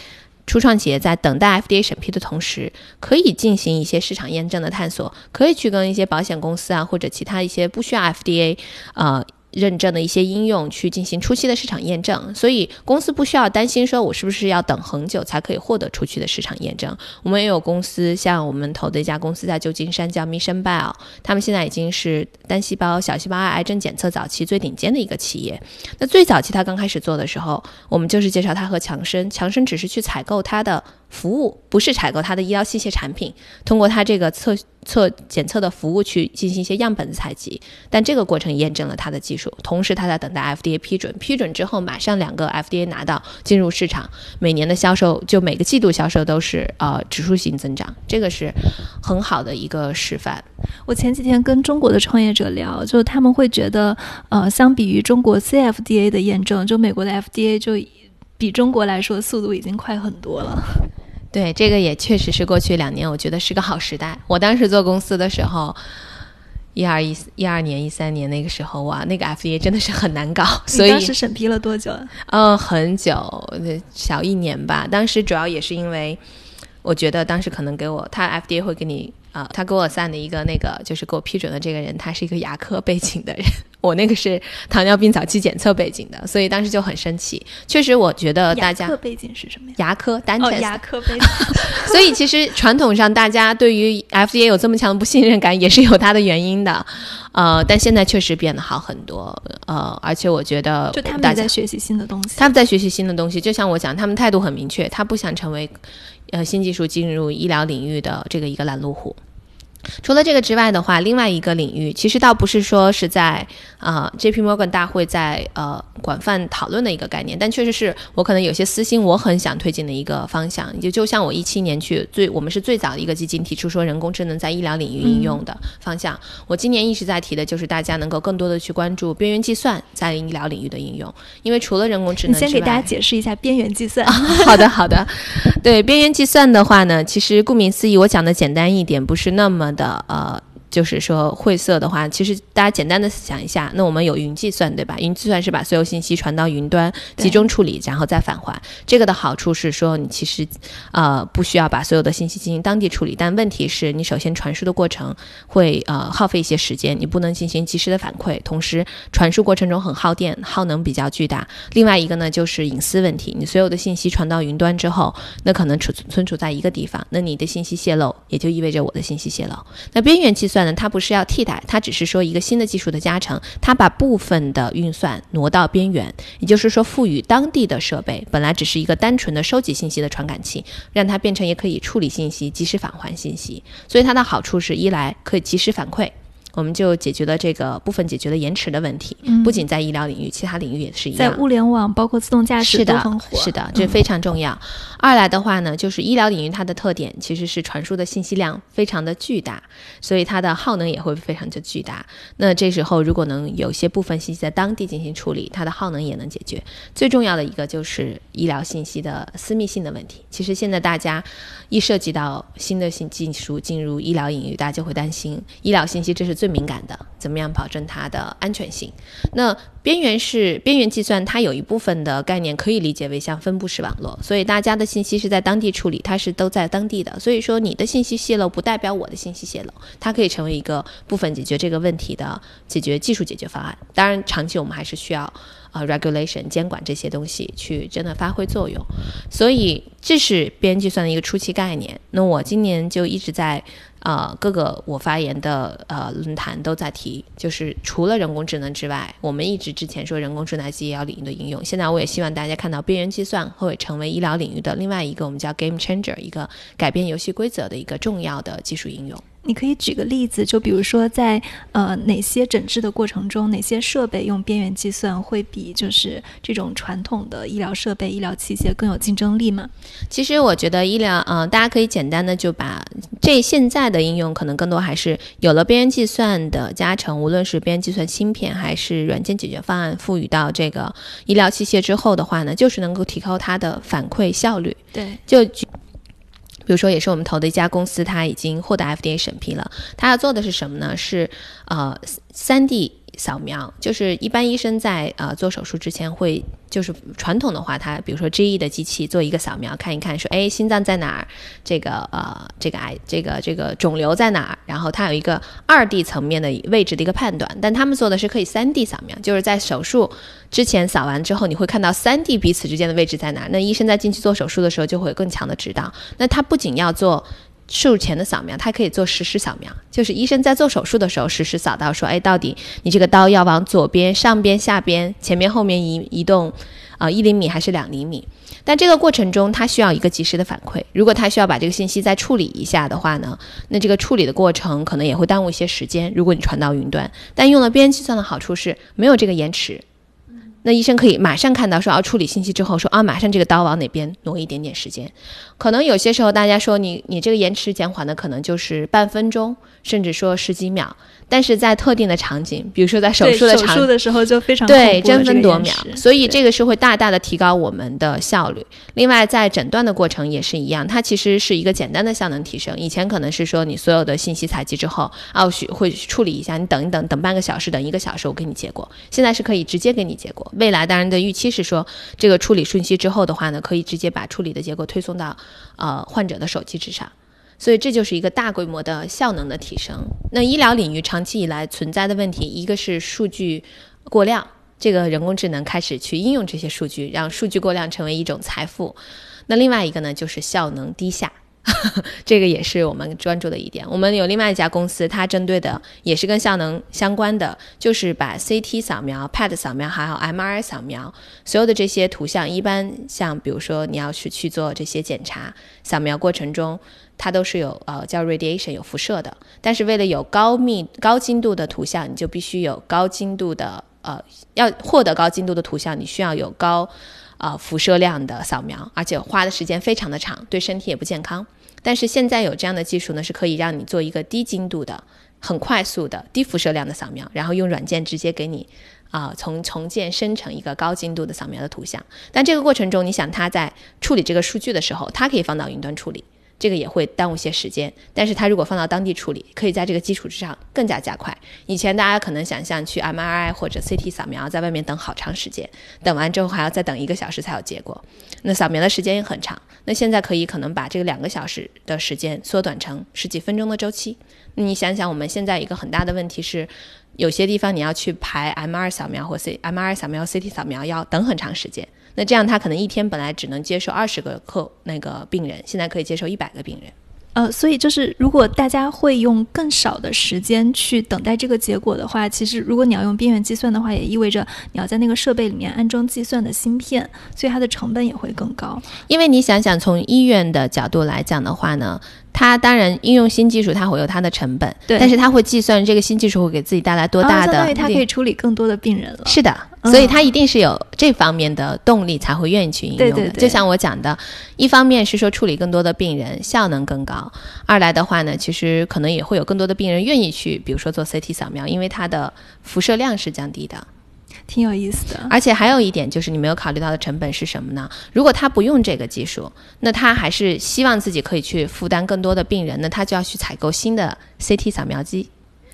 初创企业在等待 FDA 审批的同时，可以进行一些市场验证的探索，可以去跟一些保险公司啊，或者其他一些不需要 FDA，呃。认证的一些应用去进行初期的市场验证，所以公司不需要担心说我是不是要等很久才可以获得初期的市场验证。我们也有公司，像我们投的一家公司在旧金山叫 Mission Bio，他们现在已经是单细胞、小细胞癌癌症检测早期最顶尖的一个企业。那最早期他刚开始做的时候，我们就是介绍他和强生，强生只是去采购他的。服务不是采购它的医疗器械产品，通过它这个测测检测的服务去进行一些样本的采集，但这个过程验证了它的技术，同时它在等待 FDA 批准，批准之后马上两个 FDA 拿到进入市场，每年的销售就每个季度销售都是呃指数型增长，这个是很好的一个示范。我前几天跟中国的创业者聊，就他们会觉得，呃，相比于中国 CFDA 的验证，就美国的 FDA 就。比中国来说，速度已经快很多了。对，这个也确实是过去两年，我觉得是个好时代。我当时做公司的时候，一二一一二年、一三年那个时候，哇，那个 FDA 真的是很难搞。所以当时审批了多久？嗯，很久，小一年吧。当时主要也是因为，我觉得当时可能给我，他 FDA 会给你。啊，他给我散的一个那个就是给我批准的这个人，他是一个牙科背景的人，我那个是糖尿病早期检测背景的，所以当时就很生气。确实，我觉得大家背景是什么呀？牙科单哦，牙科背景。所以其实传统上大家对于 FDA 有这么强的不信任感，也是有它的原因的。呃，但现在确实变得好很多。呃，而且我觉得，就他们在学习新的东西，他们在学习新的东西。就像我讲，他们态度很明确，他不想成为呃新技术进入医疗领域的这个一个拦路虎。除了这个之外的话，另外一个领域其实倒不是说是在呃 J.P. Morgan 大会在呃广泛讨论的一个概念，但确实是我可能有些私心，我很想推进的一个方向。就就像我一七年去最，我们是最早的一个基金提出说人工智能在医疗领域应用的方向。我今年一直在提的就是大家能够更多的去关注边缘计算在医疗领域的应用，因为除了人工智能，你先给大家解释一下边缘计算。好的，好的。对边缘计算的话呢，其实顾名思义，我讲的简单一点，不是那么。的呃。就是说晦涩的话，其实大家简单的想一下，那我们有云计算，对吧？云计算是把所有信息传到云端集中处理，然后再返还。这个的好处是说，你其实呃不需要把所有的信息进行当地处理，但问题是你首先传输的过程会呃耗费一些时间，你不能进行及时的反馈，同时传输过程中很耗电，耗能比较巨大。另外一个呢就是隐私问题，你所有的信息传到云端之后，那可能储存储在一个地方，那你的信息泄露也就意味着我的信息泄露。那边缘计算。它不是要替代，它只是说一个新的技术的加成，它把部分的运算挪到边缘，也就是说赋予当地的设备本来只是一个单纯的收集信息的传感器，让它变成也可以处理信息、及时返还信息。所以它的好处是一来可以及时反馈。我们就解决了这个部分，解决了延迟的问题。不仅在医疗领域，其他领域也是一样。在物联网，包括自动驾驶都很火。是的，这非常重要。二来的话呢，就是医疗领域它的特点其实是传输的信息量非常的巨大，所以它的耗能也会非常的巨大。那这时候如果能有些部分信息在当地进行处理，它的耗能也能解决。最重要的一个就是医疗信息的私密性的问题。其实现在大家一涉及到新的新技术进入医疗领域，大家就会担心医疗信息这是最。最敏感的，怎么样保证它的安全性？那边缘是边缘计算，它有一部分的概念可以理解为像分布式网络，所以大家的信息是在当地处理，它是都在当地的。所以说你的信息泄露不代表我的信息泄露，它可以成为一个部分解决这个问题的解决技术解决方案。当然，长期我们还是需要啊 regulation 监管这些东西去真的发挥作用。所以这是边缘计算的一个初期概念。那我今年就一直在。呃，各个我发言的呃论坛都在提，就是除了人工智能之外，我们一直之前说人工智能在医疗领域的应用，现在我也希望大家看到边缘计算会成为医疗领域的另外一个我们叫 game changer，一个改变游戏规则的一个重要的技术应用。你可以举个例子，就比如说在呃哪些诊治的过程中，哪些设备用边缘计算会比就是这种传统的医疗设备、医疗器械更有竞争力吗？其实我觉得医疗，嗯，大家可以简单的就把这现在的应用可能更多还是有了边缘计算的加成，无论是边缘计算芯片还是软件解决方案赋予到这个医疗器械之后的话呢，就是能够提高它的反馈效率。对，就举。比如说，也是我们投的一家公司，它已经获得 FDA 审批了。它要做的是什么呢？是呃，三 D。扫描就是一般医生在呃做手术之前会就是传统的话，他比如说 GE 的机器做一个扫描，看一看说，哎，心脏在哪儿？这个呃这个癌这个这个肿瘤在哪儿？然后它有一个二 D 层面的位置的一个判断。但他们做的是可以三 D 扫描，就是在手术之前扫完之后，你会看到三 D 彼此之间的位置在哪儿。那医生在进去做手术的时候就会有更强的指导。那他不仅要做。术前的扫描，它可以做实时扫描，就是医生在做手术的时候实时扫到，说，哎，到底你这个刀要往左边、上边、下边、前面、后面移移动，啊，一厘米还是两厘米？但这个过程中，它需要一个及时的反馈。如果它需要把这个信息再处理一下的话呢，那这个处理的过程可能也会耽误一些时间。如果你传到云端，但用了边缘计算的好处是没有这个延迟。那医生可以马上看到，说要处理信息之后，说啊，马上这个刀往哪边挪一点点时间。可能有些时候大家说你你这个延迟减缓的可能就是半分钟，甚至说十几秒。但是在特定的场景，比如说在手术的手术的时候就非常对争分夺秒，所以这个是会大大的提高我们的效率。另外，在诊断的过程也是一样，它其实是一个简单的效能提升。以前可能是说你所有的信息采集之后，啊，许会处理一下，你等一等，等半个小时，等一个小时，我给你结果。现在是可以直接给你结果。未来当然的预期是说，这个处理顺息之后的话呢，可以直接把处理的结果推送到呃患者的手机之上。所以这就是一个大规模的效能的提升。那医疗领域长期以来存在的问题，一个是数据过量，这个人工智能开始去应用这些数据，让数据过量成为一种财富。那另外一个呢，就是效能低下。这个也是我们专注的一点。我们有另外一家公司，它针对的也是跟效能相关的，就是把 CT 扫描、PET 扫描还有 MRI 扫描，所有的这些图像，一般像比如说你要是去做这些检查，扫描过程中它都是有呃叫 radiation 有辐射的。但是为了有高密高精度的图像，你就必须有高精度的呃，要获得高精度的图像，你需要有高呃辐射量的扫描，而且花的时间非常的长，对身体也不健康。但是现在有这样的技术呢，是可以让你做一个低精度的、很快速的低辐射量的扫描，然后用软件直接给你啊从重建生成一个高精度的扫描的图像。但这个过程中，你想它在处理这个数据的时候，它可以放到云端处理。这个也会耽误些时间，但是它如果放到当地处理，可以在这个基础之上更加加快。以前大家可能想象去 MRI 或者 CT 扫描，在外面等好长时间，等完之后还要再等一个小时才有结果，那扫描的时间也很长。那现在可以可能把这个两个小时的时间缩短成十几分钟的周期。你想想，我们现在一个很大的问题是，有些地方你要去排 MR 扫描或 C MR 扫描、CT 扫描要等很长时间。那这样他可能一天本来只能接受二十个客那个病人，现在可以接受一百个病人。呃，所以就是如果大家会用更少的时间去等待这个结果的话，其实如果你要用边缘计算的话，也意味着你要在那个设备里面安装计算的芯片，所以它的成本也会更高。因为你想想，从医院的角度来讲的话呢。它当然应用新技术，它会有它的成本，对，但是它会计算这个新技术会给自己带来多大的，相当于它可以处理更多的病人了。是的，所以他一定是有这方面的动力才会愿意去应用的。就像我讲的，一方面是说处理更多的病人，效能更高；二来的话呢，其实可能也会有更多的病人愿意去，比如说做 CT 扫描，因为它的辐射量是降低的。挺有意思的，而且还有一点就是你没有考虑到的成本是什么呢？如果他不用这个技术，那他还是希望自己可以去负担更多的病人，那他就要去采购新的 CT 扫描机。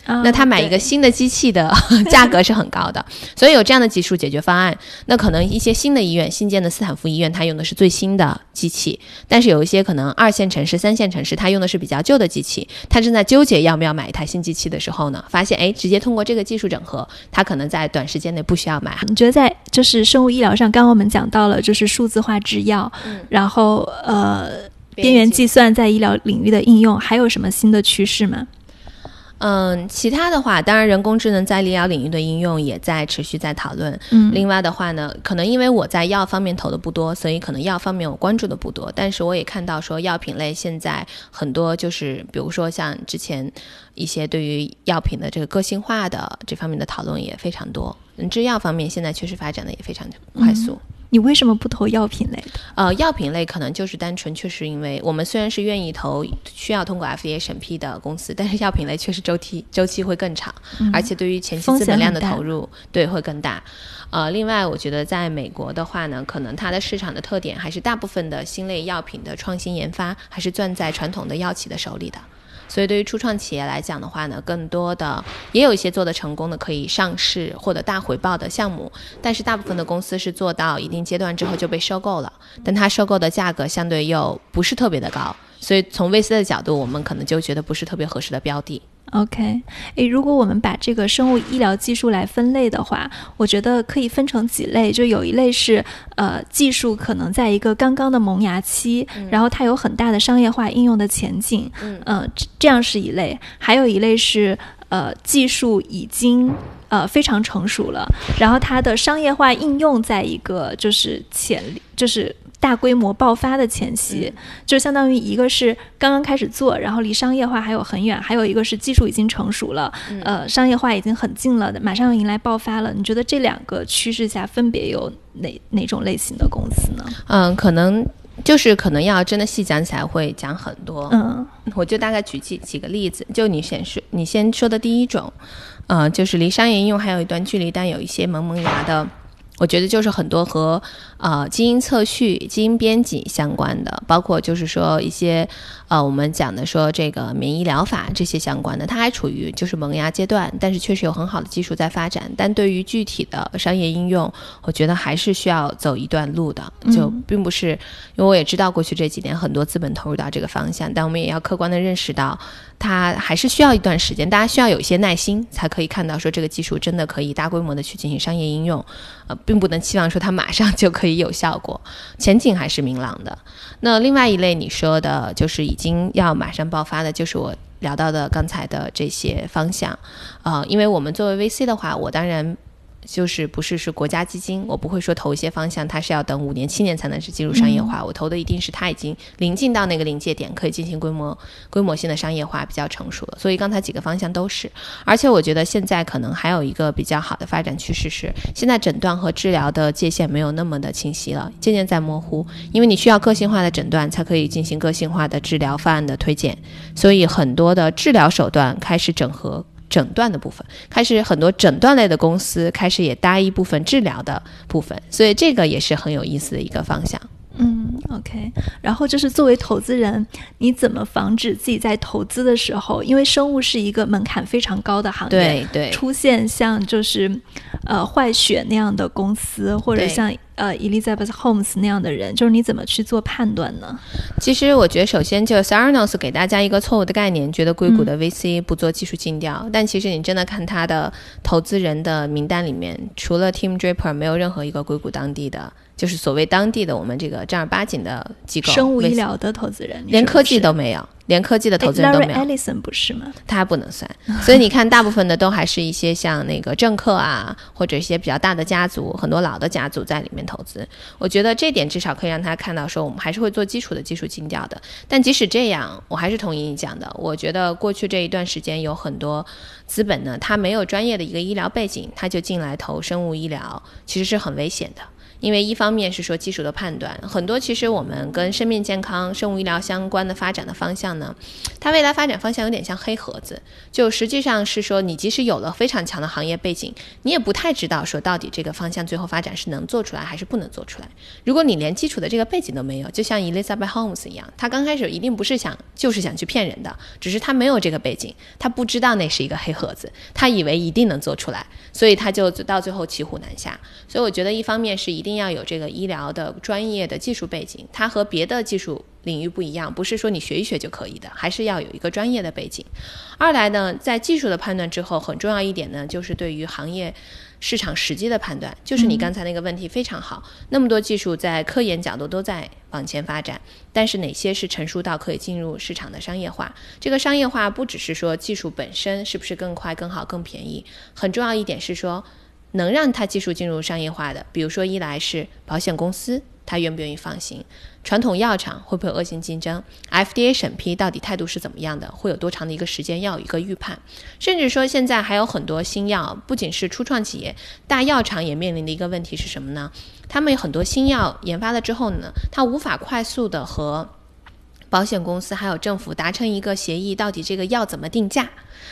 那他买一个新的机器的 价格是很高的，所以有这样的技术解决方案。那可能一些新的医院，新建的斯坦福医院，它用的是最新的机器，但是有一些可能二线城市、三线城市，它用的是比较旧的机器。他正在纠结要不要买一台新机器的时候呢，发现哎，直接通过这个技术整合，他可能在短时间内不需要买。你觉得在就是生物医疗上，刚刚我们讲到了就是数字化制药，然后呃边缘计算在医疗领域的应用，还有什么新的趋势吗？嗯，其他的话，当然人工智能在医疗领域的应用也在持续在讨论。嗯，另外的话呢，可能因为我在药方面投的不多，所以可能药方面我关注的不多。但是我也看到说，药品类现在很多就是，比如说像之前一些对于药品的这个个性化的这方面的讨论也非常多。嗯，制药方面现在确实发展的也非常快速。你为什么不投药品类的？呃，药品类可能就是单纯确实因为我们虽然是愿意投需要通过 FDA 审批的公司，但是药品类确实周期周期会更长，而且对于前期资本量的投入对会更大。呃，另外我觉得在美国的话呢，可能它的市场的特点还是大部分的新类药品的创新研发还是攥在传统的药企的手里的。所以，对于初创企业来讲的话呢，更多的也有一些做得成功的可以上市获得大回报的项目，但是大部分的公司是做到一定阶段之后就被收购了，但它收购的价格相对又不是特别的高，所以从 VC 的角度，我们可能就觉得不是特别合适的标的。OK，诶，如果我们把这个生物医疗技术来分类的话，我觉得可以分成几类，就有一类是呃技术可能在一个刚刚的萌芽期，然后它有很大的商业化应用的前景，嗯，这样是一类；还有一类是呃技术已经呃非常成熟了，然后它的商业化应用在一个就是潜力就是。大规模爆发的前夕，就相当于一个是刚刚开始做，然后离商业化还有很远；还有一个是技术已经成熟了，呃，商业化已经很近了，马上要迎来爆发了。你觉得这两个趋势下分别有哪哪种类型的公司呢？嗯，可能就是可能要真的细讲起来会讲很多。嗯，我就大概举几几个例子，就你先说，你先说的第一种，呃，就是离商业应用还有一段距离，但有一些萌萌芽的。我觉得就是很多和呃基因测序、基因编辑相关的，包括就是说一些呃我们讲的说这个免疫疗法这些相关的，它还处于就是萌芽阶段，但是确实有很好的技术在发展。但对于具体的商业应用，我觉得还是需要走一段路的，就并不是因为我也知道过去这几年很多资本投入到这个方向，但我们也要客观的认识到。它还是需要一段时间，大家需要有一些耐心，才可以看到说这个技术真的可以大规模的去进行商业应用，呃，并不能期望说它马上就可以有效果，前景还是明朗的。那另外一类你说的就是已经要马上爆发的，就是我聊到的刚才的这些方向，呃，因为我们作为 VC 的话，我当然。就是不是是国家基金，我不会说投一些方向，它是要等五年七年才能是进入商业化。我投的一定是它已经临近到那个临界点，可以进行规模规模性的商业化，比较成熟了。所以刚才几个方向都是，而且我觉得现在可能还有一个比较好的发展趋势是，现在诊断和治疗的界限没有那么的清晰了，渐渐在模糊，因为你需要个性化的诊断才可以进行个性化的治疗方案的推荐，所以很多的治疗手段开始整合。诊断的部分开始，很多诊断类的公司开始也搭一部分治疗的部分，所以这个也是很有意思的一个方向。嗯，OK。然后就是作为投资人，你怎么防止自己在投资的时候，因为生物是一个门槛非常高的行业，对对，出现像就是呃坏血那样的公司，或者像。呃，Elizabeth Holmes 那样的人，就是你怎么去做判断呢？其实我觉得，首先就是 Sarnos 给大家一个错误的概念，觉得硅谷的 VC 不做技术尽调。但其实你真的看他的投资人的名单里面，除了 Tim Draper，没有任何一个硅谷当地的，就是所谓当地的我们这个正儿八经的机构，生物医疗的投资人，连科技都没有。连科技的投资人都没有，Ellison 不是吗？他还不能算，所以你看，大部分的都还是一些像那个政客啊，或者一些比较大的家族，很多老的家族在里面投资。我觉得这点至少可以让他看到，说我们还是会做基础的技术尽调的。但即使这样，我还是同意你讲的。我觉得过去这一段时间有很多资本呢，他没有专业的一个医疗背景，他就进来投生物医疗，其实是很危险的。因为一方面是说技术的判断，很多其实我们跟生命健康、生物医疗相关的发展的方向呢，它未来发展方向有点像黑盒子，就实际上是说你即使有了非常强的行业背景，你也不太知道说到底这个方向最后发展是能做出来还是不能做出来。如果你连基础的这个背景都没有，就像 Elizabeth Holmes 一样，他刚开始一定不是想就是想去骗人的，只是他没有这个背景，他不知道那是一个黑盒子，他以为一定能做出来，所以他就到最后骑虎难下。所以我觉得一方面是一定。一定要有这个医疗的专业的技术背景，它和别的技术领域不一样，不是说你学一学就可以的，还是要有一个专业的背景。二来呢，在技术的判断之后，很重要一点呢，就是对于行业市场时机的判断。就是你刚才那个问题非常好，那么多技术在科研角度都在往前发展，但是哪些是成熟到可以进入市场的商业化？这个商业化不只是说技术本身是不是更快、更好、更便宜，很重要一点是说。能让它技术进入商业化的，比如说一来是保险公司，它愿不愿意放行；传统药厂会不会恶性竞争？FDA 审批到底态度是怎么样的？会有多长的一个时间要有一个预判？甚至说现在还有很多新药，不仅是初创企业，大药厂也面临的一个问题是什么呢？他们有很多新药研发了之后呢，它无法快速的和保险公司还有政府达成一个协议，到底这个药怎么定价？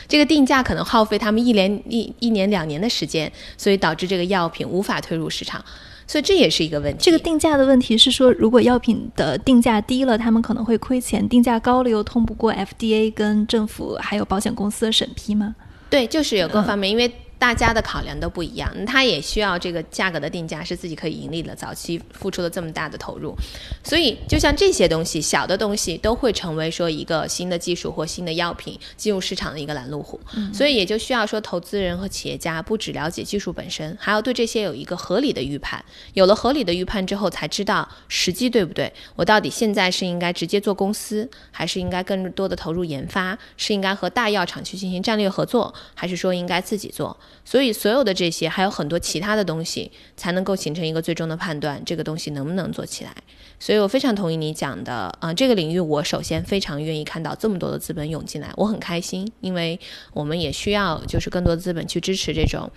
这个定价可能耗费他们一连一一年两年的时间，所以导致这个药品无法推入市场，所以这也是一个问题。这个定价的问题是说，如果药品的定价低了，他们可能会亏钱；定价高了又通不过 FDA 跟政府还有保险公司的审批吗？对，就是有各方面，因为。大家的考量都不一样，他也需要这个价格的定价是自己可以盈利的。早期付出了这么大的投入，所以就像这些东西，小的东西都会成为说一个新的技术或新的药品进入市场的一个拦路虎。所以也就需要说，投资人和企业家不只了解技术本身，还要对这些有一个合理的预判。有了合理的预判之后，才知道时机对不对。我到底现在是应该直接做公司，还是应该更多的投入研发？是应该和大药厂去进行战略合作，还是说应该自己做？所以，所有的这些还有很多其他的东西，才能够形成一个最终的判断，这个东西能不能做起来。所以我非常同意你讲的，啊，这个领域我首先非常愿意看到这么多的资本涌进来，我很开心，因为我们也需要就是更多的资本去支持这种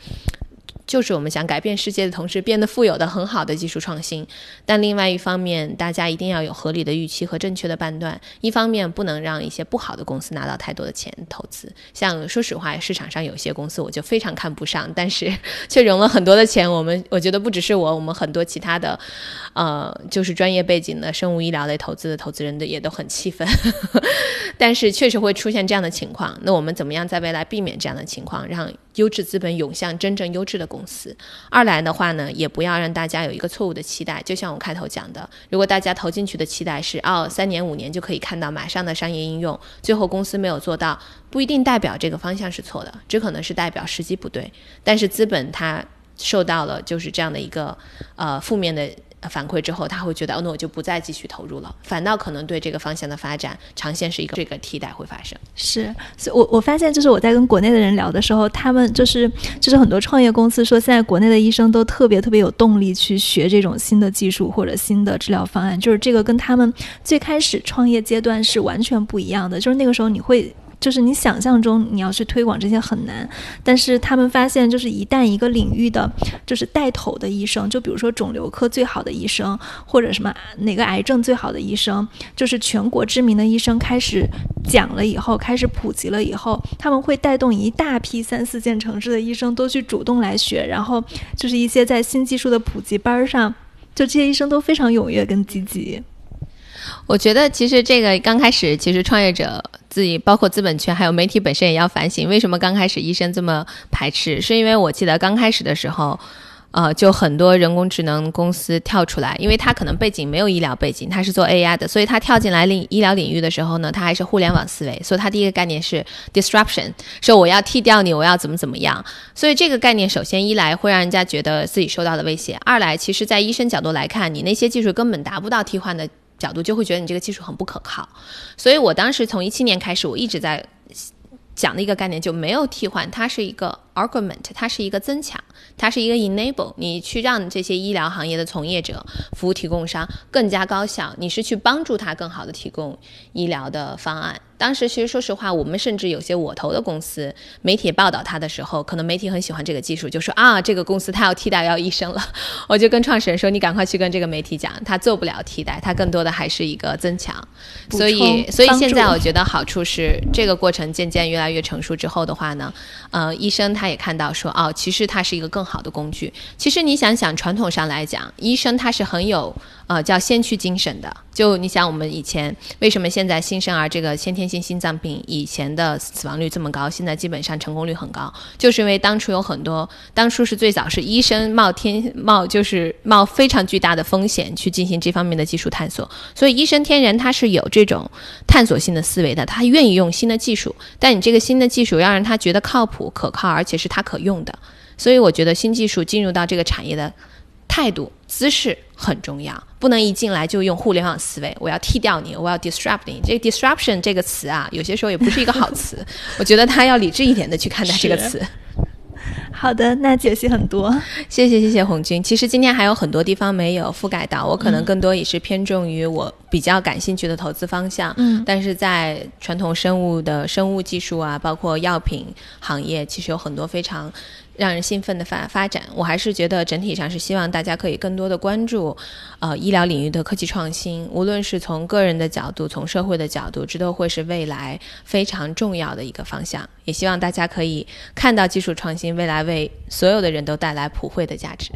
就是我们想改变世界的同时变得富有的很好的技术创新。但另外一方面，大家一定要有合理的预期和正确的判断。一方面不能让一些不好的公司拿到太多的钱投资。像说实话，市场上有些公司我就非常看不上，但是却融了很多的钱。我们我觉得不只是我，我们很多其他的，呃，就是专业背景的生物医疗类投资的投资人的也都很气愤。但是确实会出现这样的情况。那我们怎么样在未来避免这样的情况，让优质资本涌向真正优质的公司？二来的话呢，也不要让大家有一个错误的期待。就像我开头讲的，如果大家投进去的期待是哦，三年五年就可以看到马上的商业应用，最后公司没有做到，不一定代表这个方向是错的，只可能是代表时机不对。但是资本它受到了就是这样的一个呃负面的。反馈之后，他会觉得哦，那我就不再继续投入了，反倒可能对这个方向的发展长线是一个这个替代会发生。是，所以我我发现就是我在跟国内的人聊的时候，他们就是就是很多创业公司说，现在国内的医生都特别特别有动力去学这种新的技术或者新的治疗方案，就是这个跟他们最开始创业阶段是完全不一样的，就是那个时候你会。就是你想象中你要去推广这些很难，但是他们发现，就是一旦一个领域的就是带头的医生，就比如说肿瘤科最好的医生，或者什么哪个癌症最好的医生，就是全国知名的医生开始讲了以后，开始普及了以后，他们会带动一大批三四线城市的医生都去主动来学，然后就是一些在新技术的普及班上，就这些医生都非常踊跃跟积极。我觉得其实这个刚开始，其实创业者自己，包括资本圈，还有媒体本身也要反省，为什么刚开始医生这么排斥？是因为我记得刚开始的时候，呃，就很多人工智能公司跳出来，因为他可能背景没有医疗背景，他是做 AI 的，所以他跳进来领医疗领域的时候呢，他还是互联网思维，所以他第一个概念是 disruption，说我要替掉你，我要怎么怎么样。所以这个概念首先一来会让人家觉得自己受到了威胁，二来其实在医生角度来看，你那些技术根本达不到替换的。角度就会觉得你这个技术很不可靠，所以我当时从一七年开始，我一直在讲的一个概念就没有替换，它是一个 argument，它是一个增强，它是一个 enable，你去让这些医疗行业的从业者、服务提供商更加高效，你是去帮助他更好的提供医疗的方案。当时其实说实话，我们甚至有些我投的公司，媒体报道他的时候，可能媒体很喜欢这个技术，就说啊，这个公司他要替代要医生了。我就跟创始人说，你赶快去跟这个媒体讲，他做不了替代，他更多的还是一个增强。所以，所以现在我觉得好处是，这个过程渐渐越来越成熟之后的话呢，呃，医生他他也看到说，哦，其实它是一个更好的工具。其实你想想，传统上来讲，医生他是很有。呃，叫先驱精神的，就你想，我们以前为什么现在新生儿这个先天性心脏病以前的死亡率这么高，现在基本上成功率很高，就是因为当初有很多，当初是最早是医生冒天冒就是冒非常巨大的风险去进行这方面的技术探索，所以医生天然他是有这种探索性的思维的，他愿意用新的技术，但你这个新的技术要让他觉得靠谱可靠，而且是他可用的，所以我觉得新技术进入到这个产业的。态度、姿势很重要，不能一进来就用互联网思维。我要剃掉你，我要 disrupt 你。这 disruption 这个词啊，有些时候也不是一个好词。我觉得他要理智一点的去看待这个词。好的，那解析很多，谢谢谢谢红军。其实今天还有很多地方没有覆盖到，我可能更多也是偏重于我比较感兴趣的投资方向。嗯，但是在传统生物的生物技术啊，包括药品行业，其实有很多非常。让人兴奋的发发展，我还是觉得整体上是希望大家可以更多的关注，呃，医疗领域的科技创新，无论是从个人的角度，从社会的角度，这都会是未来非常重要的一个方向。也希望大家可以看到技术创新未来为所有的人都带来普惠的价值。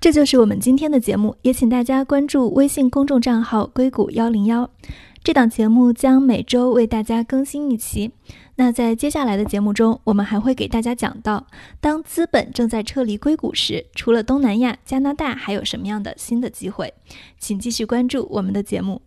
这就是我们今天的节目，也请大家关注微信公众账号“硅谷幺零幺”。这档节目将每周为大家更新一期。那在接下来的节目中，我们还会给大家讲到，当资本正在撤离硅谷时，除了东南亚、加拿大，还有什么样的新的机会？请继续关注我们的节目。